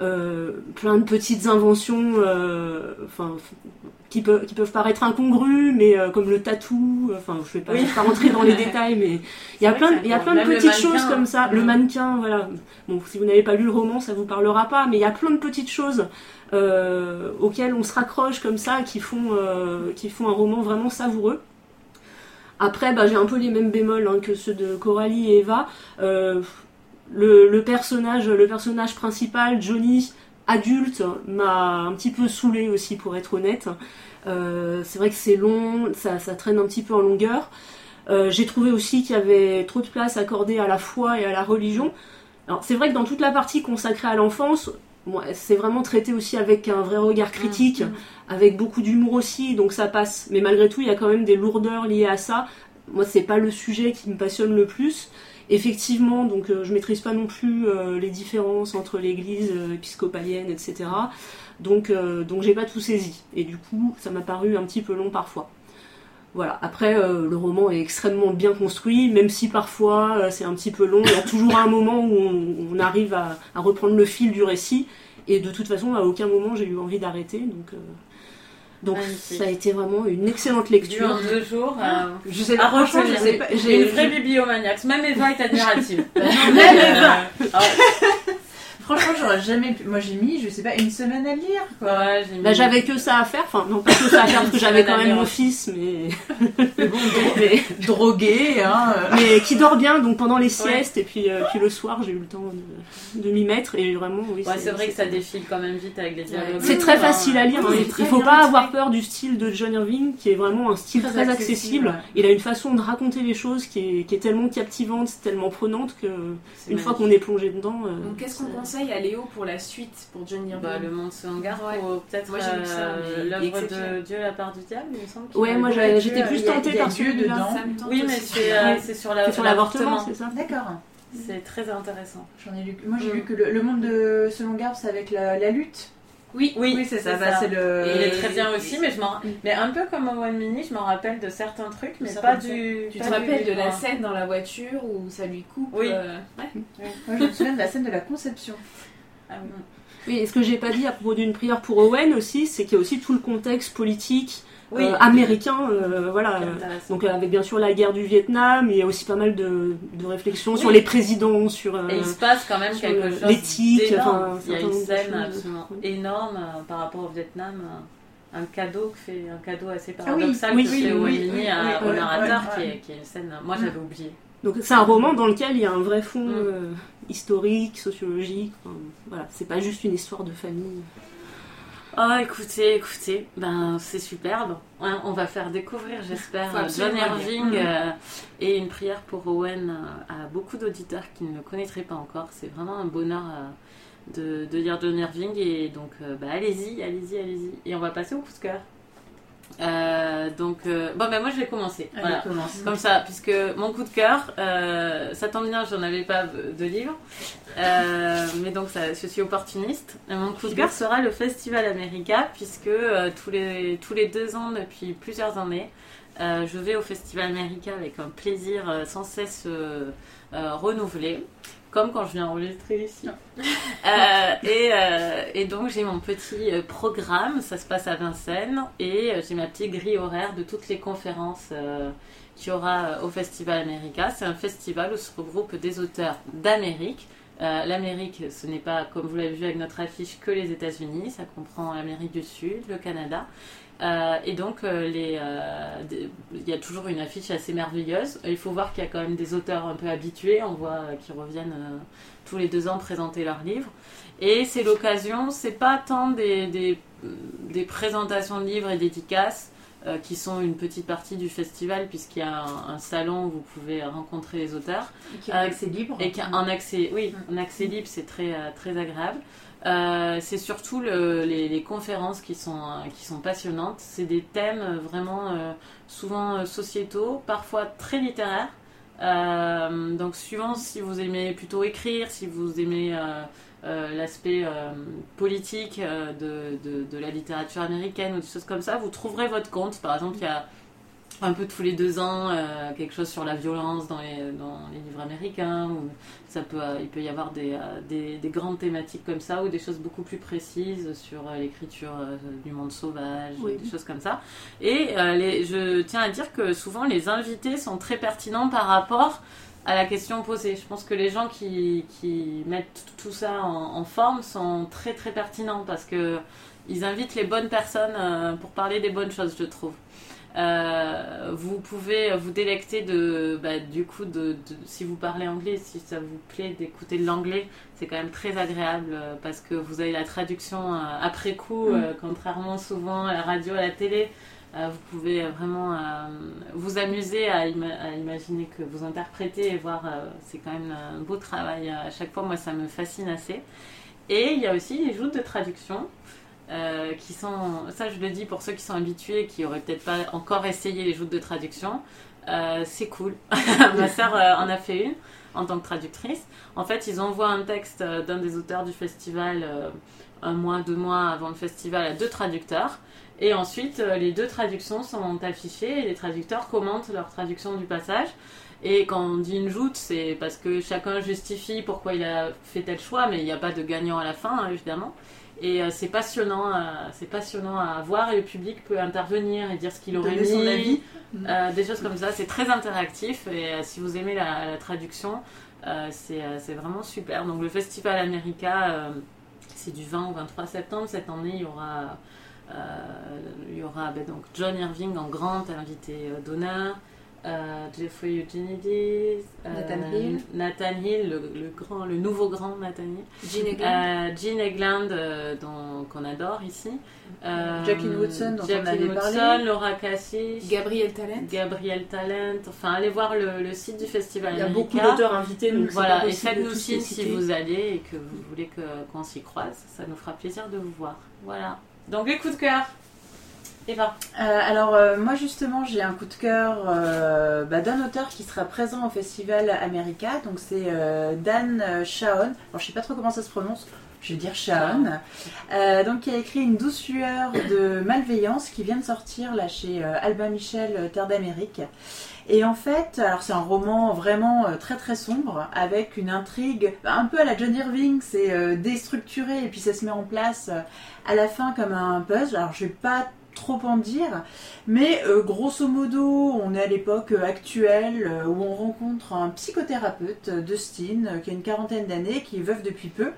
Euh, plein de petites inventions, euh, enfin qui, peuvent qui peuvent paraître incongrues, mais euh, comme le tatou, enfin je vais pas, Oui. je vais pas rentrer dans les (laughs) détails, mais il y a plein, de- il y a ça plein de compte. Même le petites choses comme ça. Le mannequin, voilà. Bon, si vous n'avez pas lu le roman, ça vous parlera pas, mais il y a plein de petites choses euh, auxquelles on se raccroche comme ça, qui font, euh, qui font un roman vraiment savoureux. Après, bah, j'ai un peu les mêmes bémols hein, que ceux de Coralie et Eva. Euh, le, le personnage, le personnage principal, Johnny, adulte, m'a un petit peu saoulé aussi, pour être honnête. Euh, c'est vrai que c'est long, ça, ça traîne un petit peu en longueur. Euh, j'ai trouvé aussi qu'il y avait trop de place accordée à la foi et à la religion. Alors c'est vrai que dans toute la partie consacrée à l'enfance, c'est vraiment traité aussi avec un vrai regard critique, Mhm. avec beaucoup d'humour aussi, donc ça passe. Mais malgré tout, il y a quand même des lourdeurs liées à ça. Moi, c'est pas le sujet qui me passionne le plus. Effectivement, donc euh, je maîtrise pas non plus euh, les différences entre l'Église euh, épiscopalienne, etc. Donc, donc j'ai pas tout saisi. Et du coup, ça m'a paru un petit peu long parfois. Voilà. Après, le roman est extrêmement bien construit, même si parfois c'est un petit peu long. Il y a toujours un moment où on, arrive à, reprendre le fil du récit. Et de toute façon, à aucun moment j'ai eu envie d'arrêter. Donc, donc Magnifique. ça a été vraiment une excellente lecture. en deux jours. euh, Je sais à franchement, je sais pas. J'ai J'ai une vraie bibliomaniaque. Même Eva est admirative. (laughs) Même Eva. Franchement, j'aurais jamais pu. Moi, j'ai mis, je sais pas, une semaine à le lire, quoi. ouais, j'ai mis- Bah, j'avais que ça à faire, enfin non pas que ça à faire parce que (laughs) j'avais quand même mon fils, mais, Mais bon, (laughs) mais, drogué, hein. euh. mais qui dort bien donc pendant les siestes et puis, euh, puis le soir j'ai eu le temps de, de m'y mettre et vraiment oui. Ouais, c'est vrai que ça défile quand même vite avec les dialogues. C'est très facile à lire. Oui, hein. Il faut pas avoir peur du style de John Irving, qui est vraiment un style Très très, accessible, accessible. ouais. Il a une façon de raconter les choses qui est, qui est tellement captivante, tellement prenante que une fois qu'on est plongé dedans. euh, Donc, qu'est-ce qu'on conseille conseil à Léo pour la suite, pour John Irving Bah, le monde selon Garth, Ouais. ou peut-être Moi, j'ai lu ça, euh, mais l'œuvre de. Dieu la part du diable, il me semble. qu'il Ouais, moi j'étais plus tentée par Dieu dedans. Ça me tente Oui, mais c'est euh, sur la- C'est sur l'avortement, c'est ça D'accord. C'est très intéressant. J'en ai lu. Moi, j'ai Mm. lu que le, le monde de selon Garth, c'est avec la, la lutte. Oui, Oui, c'est ça. bah, c'est le. Et il est très bien aussi, mais je m'en, mais un peu comme Owen Mini, je m'en rappelle de certains trucs, mais pas du. Tu pas te du rappelles de la scène dans la voiture où ça lui coupe Oui. euh, ouais. Moi, je me souviens de la scène de la conception. Ah oui. Oui, et ce que j'ai pas dit à propos d'une prière pour Owen aussi, c'est qu'il y a aussi tout le contexte politique Oui. euh, américain, euh, voilà. Euh, intéressant. Donc euh, avec bien sûr la guerre du Vietnam, il y a aussi pas mal de, de réflexions Oui. sur les présidents, sur euh, Et il se passe quand même sur quelque le- chose l'éthique, enfin, Il y a un une scène absolument Oui. énorme euh, par rapport au Vietnam. euh, Un cadeau que fait un cadeau assez Ah oui, paradoxal que fait Owen oui, Mini oui, à- oui, au narrateur, qui, est, qui est une scène. Moi, Mm. j'avais oublié. Donc c'est un roman dans lequel il y a un vrai fond Mm. euh, historique, sociologique. enfin, voilà, c'est pas juste une histoire de famille. Oh, écoutez, écoutez, ben c'est superbe. Hein, on va faire découvrir, j'espère, John Irving euh, et une prière pour Owen euh, à beaucoup d'auditeurs qui ne le connaîtraient pas encore. C'est vraiment un bonheur euh, de, de lire John Irving et donc bah, allez-y, allez-y, allez-y. Et on va passer au coup de cœur. Euh, donc, euh, bon, ben moi je vais commencer. Allez, Voilà. commence. Comme ça, puisque mon coup de cœur, euh, ça tombe bien, j'en avais pas de livre, mais donc ça, je suis opportuniste. Et mon coup de cœur sera le Festival America, puisque tous, les, tous les deux ans, depuis plusieurs années, je vais au Festival America avec un plaisir sans cesse renouvelé, comme quand je viens enregistrer ici. Euh, et, euh, et donc j'ai mon petit euh, programme, ça se passe à Vincennes, et euh, j'ai ma petite grille horaire de toutes les conférences euh, qu'il y aura au Festival America. C'est un festival où se regroupent des auteurs d'Amérique. L'Amérique, ce n'est pas, comme vous l'avez vu avec notre affiche, que les États-Unis, ça comprend l'Amérique du Sud, le Canada. Euh, et donc, euh, euh, il y a toujours une affiche assez merveilleuse. Il faut voir qu'il y a quand même des auteurs un peu habitués, on voit euh, qui reviennent tous les deux ans présenter leurs livres. Et c'est l'occasion, c'est pas tant des, des, des présentations de livres et dédicaces qui sont une petite partie du festival, puisqu'il y a un, un salon où vous pouvez rencontrer les auteurs. Et qui a un accès libre. Et qu'en accès, oui, en accès libre, c'est très, très agréable. Euh, c'est surtout le- les, conférences qui sont, euh, qui sont passionnantes. C'est des thèmes euh, vraiment souvent sociétaux, parfois très littéraires. Donc suivant si vous aimez plutôt écrire, si vous aimez l'aspect politique de, de la littérature américaine ou des choses comme ça, vous trouverez votre compte. Par exemple, il y a un peu tous les deux ans euh, quelque chose sur la violence dans les, dans les livres américains. Ou ça peut, euh, il peut y avoir des, euh, des, des grandes thématiques comme ça ou des choses beaucoup plus précises sur l'écriture du monde sauvage, Oui. des choses comme ça. Et les, je tiens à dire que souvent les invités sont très pertinents par rapport à la question posée. Je pense que les gens qui, qui mettent tout ça en, en forme sont très très pertinents parce que ils invitent les bonnes personnes pour parler des bonnes choses, je trouve. Euh, vous pouvez vous délecter de, bah, du coup, de, de- si vous parlez anglais, si ça vous plaît d'écouter de l'anglais, c'est quand même très agréable euh, parce que vous avez la traduction euh, après coup, euh, contrairement souvent à la radio, à la télé. Vous pouvez vraiment vous amuser à, à imaginer que vous interprétez et voir, c'est quand même un beau travail à chaque fois. Moi, ça me fascine assez. Et il y a aussi les joutes de traduction. Euh, qui sont, ça je le dis pour ceux qui sont habitués, qui auraient peut-être pas encore essayé les joutes de traduction, euh, c'est cool. (laughs) Ma sœur euh, en a fait une en tant que traductrice. En fait, ils envoient un texte d'un des auteurs du festival un mois, deux mois avant le festival à deux traducteurs. Et ensuite, les deux traductions sont affichées et les traducteurs commentent leur traduction du passage. Et quand on dit une joute, c'est parce que chacun justifie pourquoi il a fait tel choix, mais il n'y a pas de gagnant à la fin, hein, évidemment. Et euh, c'est passionnant, euh, c'est passionnant à voir et le public peut intervenir et dire ce qu'il aurait Donner son mis, avis. euh, des choses comme ça. C'est très interactif et si vous aimez la, la traduction, c'est vraiment super. Donc le Festival America, c'est du 20 au 23 septembre. Cette année, il y aura, il y aura ben, donc John Irving en grand invité d'honneur. Euh, Jeffrey Eugenides, euh, Nathan Hill. Nathan Hill, le, le grand, le nouveau grand Nathan Hill, Jean Egland. euh, euh, qu'on adore ici, euh, Jacqueline Woodson, dont on avait Woodson, parlé. Laura Cassis, Gabriel Talent. Gabriel Talent, enfin allez voir le, le site du festival Il y a America. beaucoup d'auteurs invités, donc Voilà, et faites-nous signe si vous allez et que vous voulez que- qu'on s'y croise. Ça nous fera plaisir de vous voir. Voilà. Donc les coups de cœur. Eva. Euh, alors euh, moi justement j'ai un coup de cœur euh, bah, d'un auteur qui sera présent au festival America, donc c'est Dan Shaon, alors je sais pas trop comment ça se prononce, je vais dire Shaon, donc qui a écrit une douce lueur de malveillance qui vient de sortir là chez Albin Michel Terre d'Amérique. Et en fait, alors c'est un roman vraiment très très sombre avec une intrigue bah, un peu à la John Irving, c'est déstructuré et puis ça se met en place à la fin comme un puzzle. Alors je vais pas trop en dire, mais euh, grosso modo, on est à l'époque euh, actuelle euh, où on rencontre un psychothérapeute, Dustin, qui a une quarantaine d'années, qui est veuf depuis peu,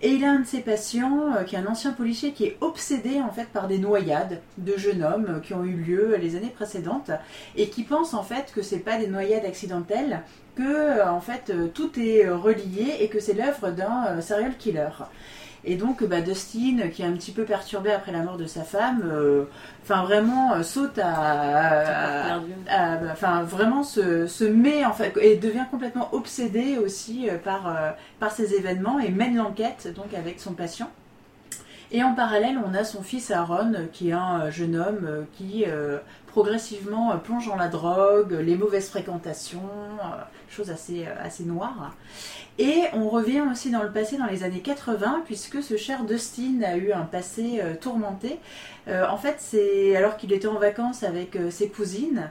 et il a un de ses patients, qui est un ancien policier, qui est obsédé en fait par des noyades de jeunes hommes qui ont eu lieu les années précédentes, et qui pense en fait que c'est pas des noyades accidentelles, que en fait tout est relié et que c'est l'œuvre d'un serial killer. Et donc bah, Dustin, qui est un petit peu perturbé après la mort de sa femme, euh, enfin vraiment euh, saute à, enfin vraiment se, met en fait et devient complètement obsédé aussi euh, par euh, par ces événements et mène l'enquête donc avec son patient. Et en parallèle, on a son fils Aaron, euh, qui est un euh, jeune homme euh, qui progressivement plonge dans la drogue, les mauvaises fréquentations, choses assez, assez noires. Et on revient aussi dans le passé, dans les années 80, puisque ce cher Dustin a eu un passé tourmenté. En fait, c'est alors qu'il était en vacances avec ses cousines,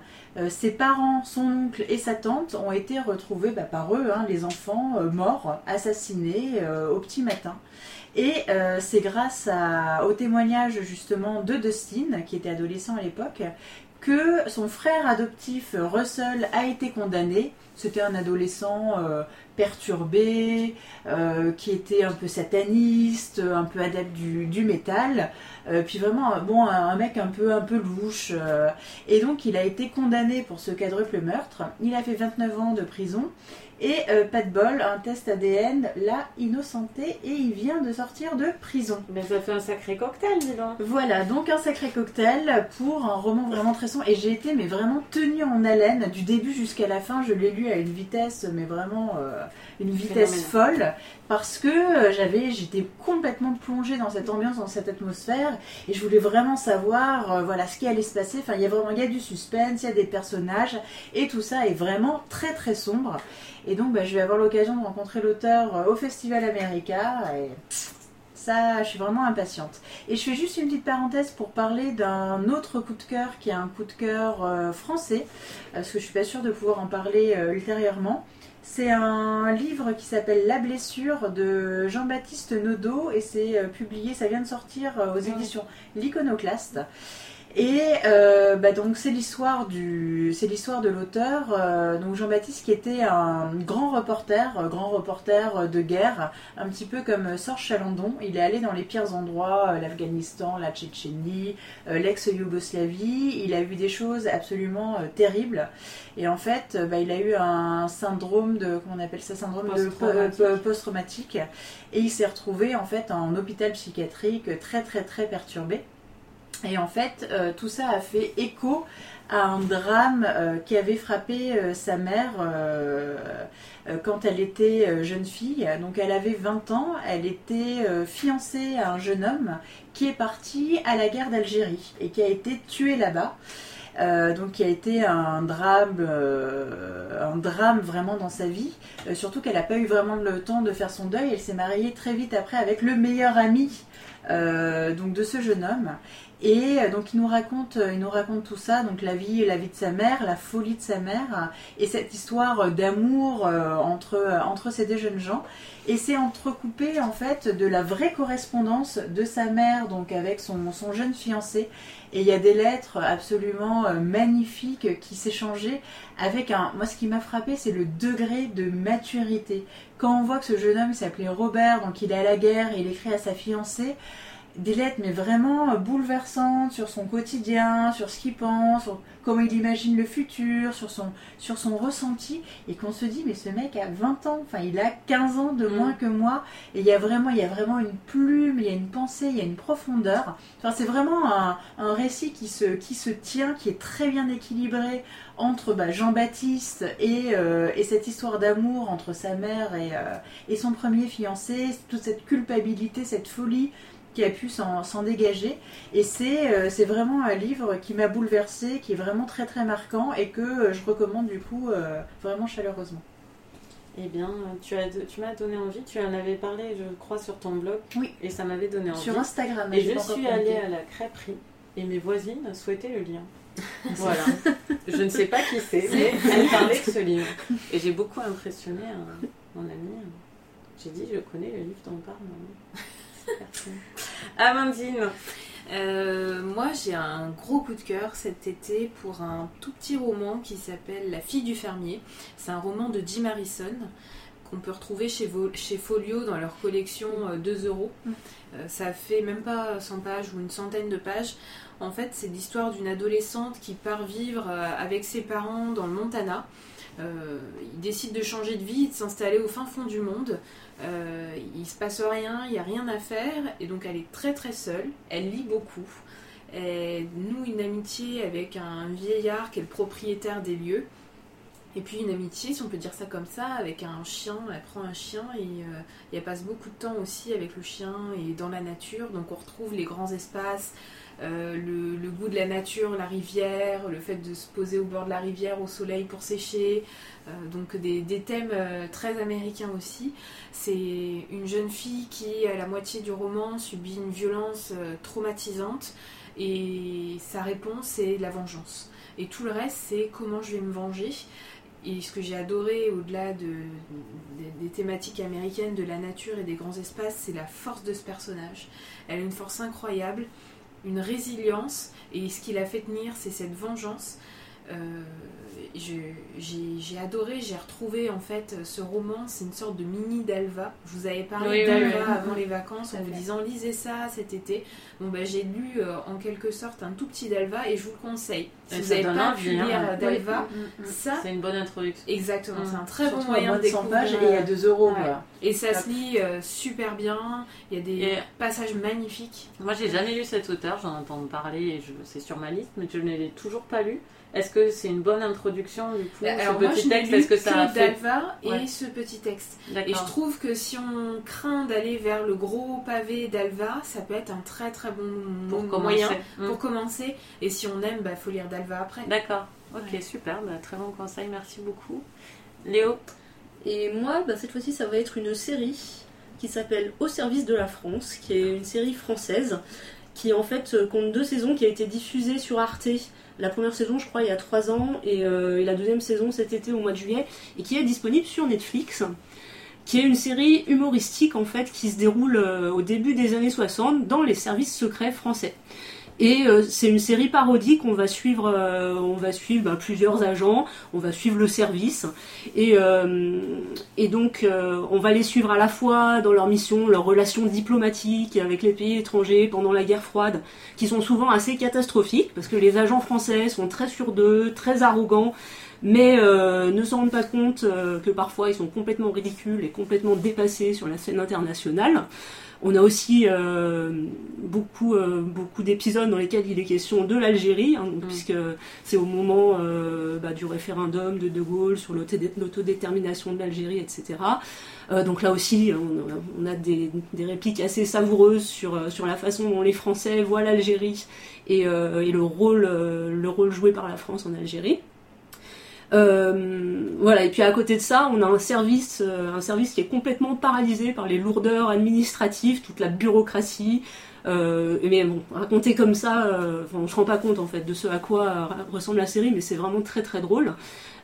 ses parents, son oncle et sa tante ont été retrouvés bah, par eux, hein, les enfants, morts, assassinés au petit matin. Et euh, c'est grâce au témoignage justement de Dustin, qui était adolescent à l'époque, que son frère adoptif Russell a été condamné. C'était un adolescent euh, perturbé, euh, qui était un peu sataniste, un peu adepte du, métal, puis vraiment bon un, un mec un peu un peu louche. et donc il a été condamné pour ce quadruple meurtre. Il a fait 29 ans de prison. Et euh, pas de bol, un test ADN l'a innocenté et il vient de sortir de prison. Mais ça fait un sacré cocktail, dis donc. Voilà, donc un sacré cocktail pour un roman vraiment très sombre. Et j'ai été mais vraiment tenue en haleine du début jusqu'à la fin. Je l'ai lu à une vitesse, mais vraiment euh, une vitesse folle, parce que euh, j'avais, j'étais complètement plongée dans cette ambiance, dans cette atmosphère, et je voulais vraiment savoir, euh, voilà, ce qui allait se passer. Enfin, il y a vraiment, il y a du suspense, il y a des personnages, et tout ça est vraiment très très sombre. Et donc, bah, je vais avoir l'occasion de rencontrer l'auteur euh, au Festival America. Et ça, je suis vraiment impatiente. Et je fais juste une petite parenthèse pour parler d'un autre coup de cœur qui est un coup de cœur euh, français, parce que je suis pas sûre de pouvoir en parler euh, ultérieurement. C'est un livre qui s'appelle La blessure de Jean-Baptiste Nodo et c'est euh, publié, ça vient de sortir euh, aux éditions L'Iconoclaste. Et euh, bah donc c'est l'histoire du, c'est l'histoire de l'auteur, euh, donc Jean-Baptiste qui était un grand reporter, euh, grand reporter euh, de guerre, un petit peu comme Serge Chalandon. Il est allé dans les pires endroits, euh, l'Afghanistan, la Tchétchénie, l'ex-Yougoslavie. Il a vu des choses absolument terribles. Et en fait, bah, il a eu un syndrome de, comment on appelle ça, syndrome post-traumatique. Et il s'est retrouvé en fait en hôpital psychiatrique, très très très perturbé. Et en fait, euh, tout ça a fait écho à un drame euh, qui avait frappé euh, sa mère quand elle était jeune fille. Donc elle avait 20 ans, elle était fiancée à un jeune homme qui est parti à la guerre d'Algérie et qui a été tué là-bas. Donc qui a été un drame, un drame vraiment dans sa vie. Surtout qu'elle n'a pas eu vraiment le temps de faire son deuil. Elle s'est mariée très vite après avec le meilleur ami donc de ce jeune homme. Et euh, donc il nous raconte, il nous raconte tout ça, donc la vie, la vie de sa mère, la folie de sa mère, et cette histoire d'amour euh, entre euh, entre ces deux jeunes gens. Et c'est entrecoupé en fait de la vraie correspondance de sa mère donc avec son, son jeune fiancé. Et il y a des lettres absolument euh, magnifiques qui s'échangeaient avec un. Moi, ce qui m'a frappé, c'est le degré de maturité. Quand on voit que ce jeune homme s'appelait Robert, donc il est à la guerre, il écrit à sa fiancée. Des lettres, mais vraiment bouleversantes sur son quotidien, sur ce qu'il pense, sur comment il imagine le futur, sur son, sur son ressenti, et qu'on se dit, mais ce mec a 20 ans, enfin il a 15 ans de Mm. moins que moi, et il y a vraiment, il y a vraiment une plume, il y a une pensée, il y a une profondeur. Enfin, c'est vraiment un, un récit qui se, qui se tient, qui est très bien équilibré entre bah, Jean-Baptiste et, euh, et cette histoire d'amour entre sa mère et, euh, et son premier fiancé, toute cette culpabilité, cette folie qui a pu s'en dégager. Et c'est euh, c'est vraiment un livre qui m'a bouleversée, qui est vraiment très très marquant et que euh, je recommande du coup euh, vraiment chaleureusement. Eh bien, tu as, tu m'as donné envie. Tu en avais parlé, je crois, sur ton blog. Oui. Et ça m'avait donné envie. Sur Instagram. Et je suis allée à la crêperie et mes voisines souhaitaient le lien. (laughs) Voilà. je ne sais pas qui c'est, mais elle parlait de ce livre. Et j'ai beaucoup impressionné un- mon ami. J'ai dit, je connais le livre dont on parle. (laughs) Amandine, Euh, moi, j'ai un gros coup de cœur cet été pour un tout petit roman qui s'appelle La fille du fermier. C'est un roman de Jim Harrison qu'on peut retrouver chez, Folio dans leur collection euh, 2 euros. Euh, ça fait même pas 100 pages ou une centaine de pages. En fait, c'est l'histoire d'une adolescente qui part vivre euh, avec ses parents dans le Montana. Euh, il décide de changer de vie, de s'installer au fin fond du monde. Euh, il se passe rien, il n'y a rien à faire, et donc elle est très très seule. Elle lit beaucoup. Elle noue une amitié avec un vieillard qui est le propriétaire des lieux. Et puis une amitié, si on peut dire ça comme ça, avec un chien. Elle prend un chien et, euh, et elle passe beaucoup de temps aussi avec le chien et dans la nature. Donc on retrouve les grands espaces, euh, le, goût de la nature, la rivière, le fait de se poser au bord de la rivière au soleil pour sécher. Euh, donc des, thèmes euh, très américains aussi. C'est une jeune fille qui, à la moitié du roman, subit une violence traumatisante et sa réponse c'est la vengeance. Et tout le reste c'est comment je vais me venger. Et ce que j'ai adoré au-delà de, des, des thématiques américaines de la nature et des grands espaces, c'est la force de ce personnage. Elle a une force incroyable, une résilience, et ce qui l'a fait tenir, c'est cette vengeance. Euh, j'ai adoré, j'ai retrouvé en fait ce roman, c'est une sorte de mini d'Alva. Je vous avais parlé Oui, d'Alva oui. avant les vacances en vous disant lisez ça cet été. Bon bah j'ai lu euh, en quelque sorte un tout petit d'Alva et je vous le conseille. Si Et vous n'avez pas pu hein. lire d'Alva, Mm, mm, mm. ça c'est une bonne introduction. exactement, c'est un très bon Surtout moyen de de 100 pages découvrir. et à 2 euros. Ouais. quoi. Et ça Top. se lit euh, super bien. Il y a des Et- passages magnifiques. Moi, j'ai jamais lu cet auteur, j'en entends parler et je, c'est sur ma liste, mais je ne l'ai toujours pas lu. Est-ce que c'est une bonne introduction du coup, Bah, ce Alors moi, petit texte? Est-ce que ça a fait d'Alva et Ouais. ce petit texte. Et je D'accord. trouve que si on craint d'aller vers le gros pavé d'Alva, ça peut être un très très bon Pour moyen Mm. pour commencer. Et si on aime, bah faut lire d'Alva après. D'accord. Ok, Ouais. super. Bah, très bon conseil. Merci beaucoup. Léo? Et moi, bah, cette fois-ci, ça va être une série qui s'appelle Au service de la France, qui est une série française qui en fait euh, compte deux saisons, qui a été diffusée sur Arte. La première saison, je crois, il y a trois ans, et, euh, et la deuxième saison cet été au mois de juillet, et qui est disponible sur Netflix. Qui est une série humoristique en fait qui se déroule euh, au début des années 60 dans les services secrets français. Et euh, c'est une série parodique, on va suivre, euh, on va suivre plusieurs agents, on va suivre le service, et, euh, donc euh, on va les suivre à la fois dans leur mission, leurs relations diplomatiques avec les pays étrangers pendant la guerre froide, qui sont souvent assez catastrophiques, parce que les agents français sont très sûrs d'eux, très arrogants, mais euh, ne se rendent pas compte euh, que parfois ils sont complètement ridicules et complètement dépassés sur la scène internationale. On a aussi euh, beaucoup, euh, beaucoup d'épisodes dans lesquels il est question de l'Algérie, hein, Mm. puisque c'est au moment euh, bah, du référendum de De Gaulle sur l'autodé- l'autodétermination de l'Algérie, etc. Donc là aussi, on a, on a des, des répliques assez savoureuses sur, sur la façon dont les Français voient l'Algérie et, et le, rôle, le rôle joué par la France en Algérie. Euh, voilà, et puis à côté de ça, on a un service, euh, un service qui est complètement paralysé par les lourdeurs administratives, toute la bureaucratie. Euh, mais bon, raconter comme ça, euh, on se rend pas compte en fait de ce à quoi euh, ressemble la série, mais c'est vraiment très très drôle.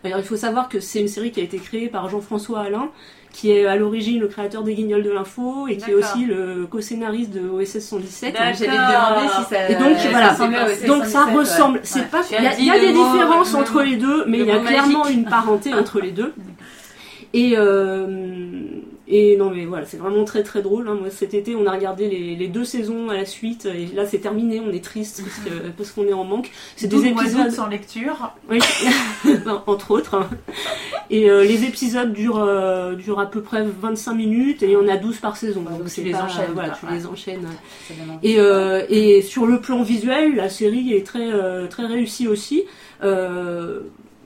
Alors il faut savoir que c'est une série qui a été créée par Jean-François Alain, qui est à l'origine le créateur des Guignols de l'info et qui est aussi le co-scénariste de OSS 117. D'accord. J'allais te demander si ça. Et donc, ça voilà. Donc ça 117, ouais. ressemble, c'est Ouais. pas, il y a, y des différences entre les deux, mais il y a clairement magique. une parenté entre les deux. (laughs) Et, euh, Et non, mais voilà, c'est vraiment très très drôle. hein. Moi, cet été, on a regardé les, les deux saisons à la suite, et là, c'est terminé. On est triste parce que- parce qu'on est en manque. C'est des épisodes sans lecture. oui, (laughs) entre autres. hein. Et euh, les épisodes durent, euh, durent à peu près 25 minutes et il y en a 12 par saison. Ouais, donc tu c'est les enchaînes, Voilà, tu les enchaînes. Et, euh, et sur le plan visuel, la série est très, euh, très réussie aussi. Euh,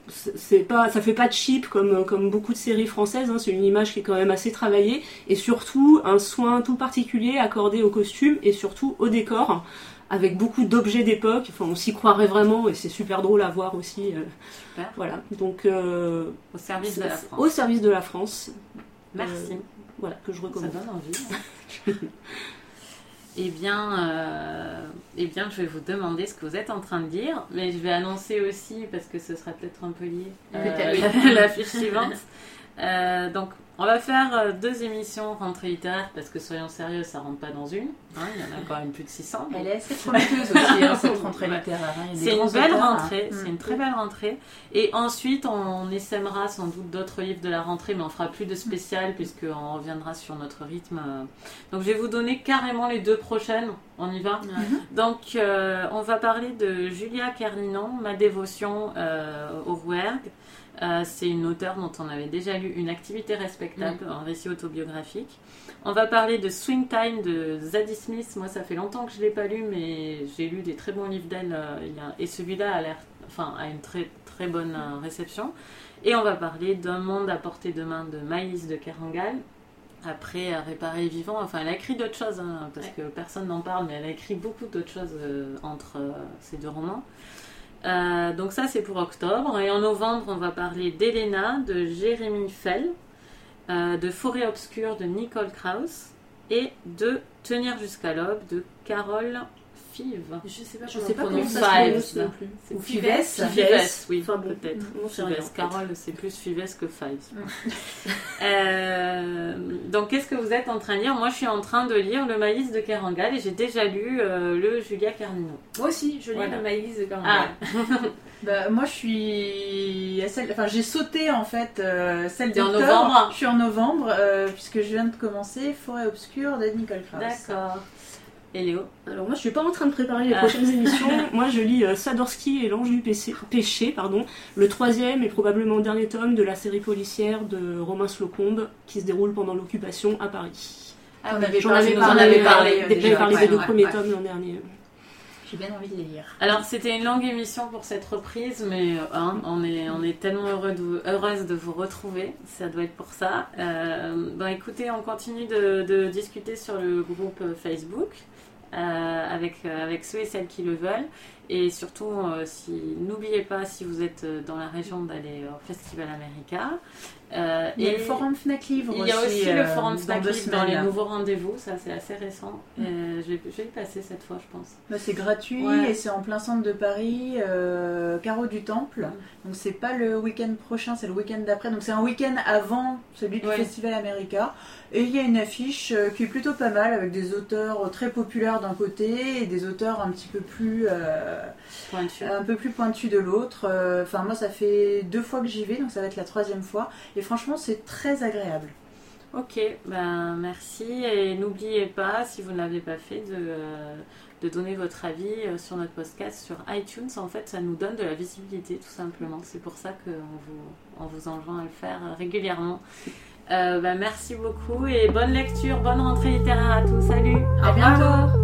c'est pas, ça fait pas de cheap comme, comme beaucoup de séries françaises. hein. C'est une image qui est quand même assez travaillée et surtout un soin tout particulier accordé aux costumes et surtout au décor, avec beaucoup d'objets d'époque. Enfin, on s'y croirait vraiment et c'est super drôle à voir aussi. euh. Super. Voilà. Donc euh, Au service de la France. au service de la France. Merci. Euh, voilà que je Ça recommande. donne envie. (laughs) eh bien, euh, eh bien, je vais vous demander ce que vous êtes en train de dire, mais je vais annoncer aussi, parce que ce sera peut-être un peu lié, euh, (laughs) la fiche suivante. Euh, donc, on va faire euh, deux émissions rentrée littéraire, parce que soyons sérieux, ça rentre pas dans une. hein, il y en a quand même plus de 600. donc Elle est assez prometteuse aussi, hein, cette rentrée (laughs) littéraire. hein. C'est une belle auteurs, rentrée, c'est Mm. une très belle rentrée. Et ensuite, on essaimera sans doute d'autres livres de la rentrée, mais on fera plus de spécial puisqu'on reviendra sur notre rythme. Donc, je vais vous donner carrément les deux prochaines. On y va? Donc, euh, on va parler de Julia Kerninon, Ma dévotion euh, au Rouergue. Euh, c'est une auteure dont on avait déjà lu Une activité respectable, un récit autobiographique. On va parler de Swing Time de Zadie Smith. Moi, ça fait longtemps que je ne l'ai pas lu, mais j'ai lu des très bons livres d'elle. euh, Et celui-là a l'air, enfin, a une très très bonne euh, réception. Et on va parler d'un monde à portée de main de Maïs de Kerangal. Après, euh, Réparer les vivants. Enfin, elle a écrit d'autres choses, hein, parce que personne n'en parle, mais elle a écrit beaucoup d'autres choses entre ces deux romans. Euh, donc ça, c'est pour octobre. Et en novembre, on va parler d'Elena de Jérémy Fell, euh, de Forêt obscure de Nicole Krauss et de Tenir jusqu'à l'aube de Carole Five. Je sais pas Je comment sais pas comment ça se prononce Ou Fives. Fives. Fives, oui, Enfin bon, peut-être. Fives. Carole, c'est plus Fives que Fives. (laughs) Euh, donc, qu'est-ce que vous êtes en train de lire? Moi, je suis en train de lire Le Maïs de Kerangal et j'ai déjà lu euh, le Julia Carnino. Moi aussi, je lis Voilà. le maïs de Caramel. Ah, (laughs) Bah, moi, je suis. Enfin, j'ai sauté en fait euh, celle d'octobre. novembre Je suis en novembre puisque je viens de commencer Forêt obscure de Nicole Krauss. d'accord. Et Léo Alors moi je suis pas en train de préparer les Ah. prochaines (laughs) émissions. Moi je lis euh, Sadorski et l'ange du péché, péché, pardon, le troisième et probablement dernier tome de la série policière de Romain Slocombe qui se déroule pendant l'occupation à Paris. Ah, on avait J'en parlé, parlé, euh, parlé, euh, j'avais déjà. parlé Ouais, des deux ouais, premiers ouais. tomes l'an dernier. J'ai bien envie de les lire. Alors c'était une longue émission pour cette reprise, mais euh, hein, on, est, on est tellement heureux de vous- heureuse de vous retrouver, ça doit être pour ça. Euh, ben, écoutez, on continue de, de discuter sur le groupe euh, Facebook euh, avec, euh, avec ceux et celles qui le veulent. Et surtout, euh, si, n'oubliez pas, si vous êtes euh, dans la région, d'aller au Festival America. Euh, Il y a et le forum Fnac Livre il y a aussi le forum deux Livre dans les nouveaux rendez-vous, ça c'est assez récent. Euh, je, vais, je vais y passer cette fois, je pense. Bah, c'est gratuit Ouais. et c'est en plein centre de Paris, carreau du Temple. Donc c'est pas le week-end prochain, c'est le week-end d'après. Donc c'est un week-end avant celui du Ouais. Festival America. Et il y a une affiche qui est plutôt pas mal avec des auteurs très populaires d'un côté et des auteurs un petit peu plus euh. Un peu plus pointus de l'autre. Euh, Enfin moi ça fait deux fois que j'y vais, donc ça va être la troisième fois. Et franchement c'est très agréable. Ok, ben merci et n'oubliez pas, si vous ne l'avez pas fait, de, euh, de donner votre avis euh, sur notre podcast sur iTunes. En fait, ça nous donne de la visibilité tout simplement. C'est pour ça qu'on vous, on vous enjoint à le faire euh, régulièrement. Euh, ben, merci beaucoup et bonne lecture, bonne rentrée littéraire à tous. Salut À bientôt.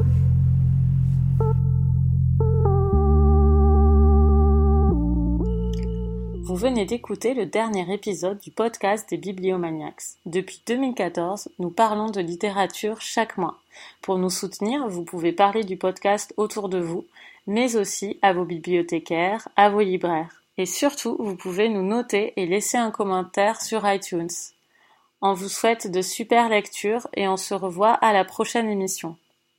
Vous venez d'écouter le dernier épisode du podcast des Bibliomaniacs. Depuis 2014, nous parlons de littérature chaque mois. Pour nous soutenir, vous pouvez parler du podcast autour de vous, mais aussi à vos bibliothécaires, à vos libraires. Et surtout, vous pouvez nous noter et laisser un commentaire sur iTunes. On vous souhaite de super lectures et on se revoit à la prochaine émission.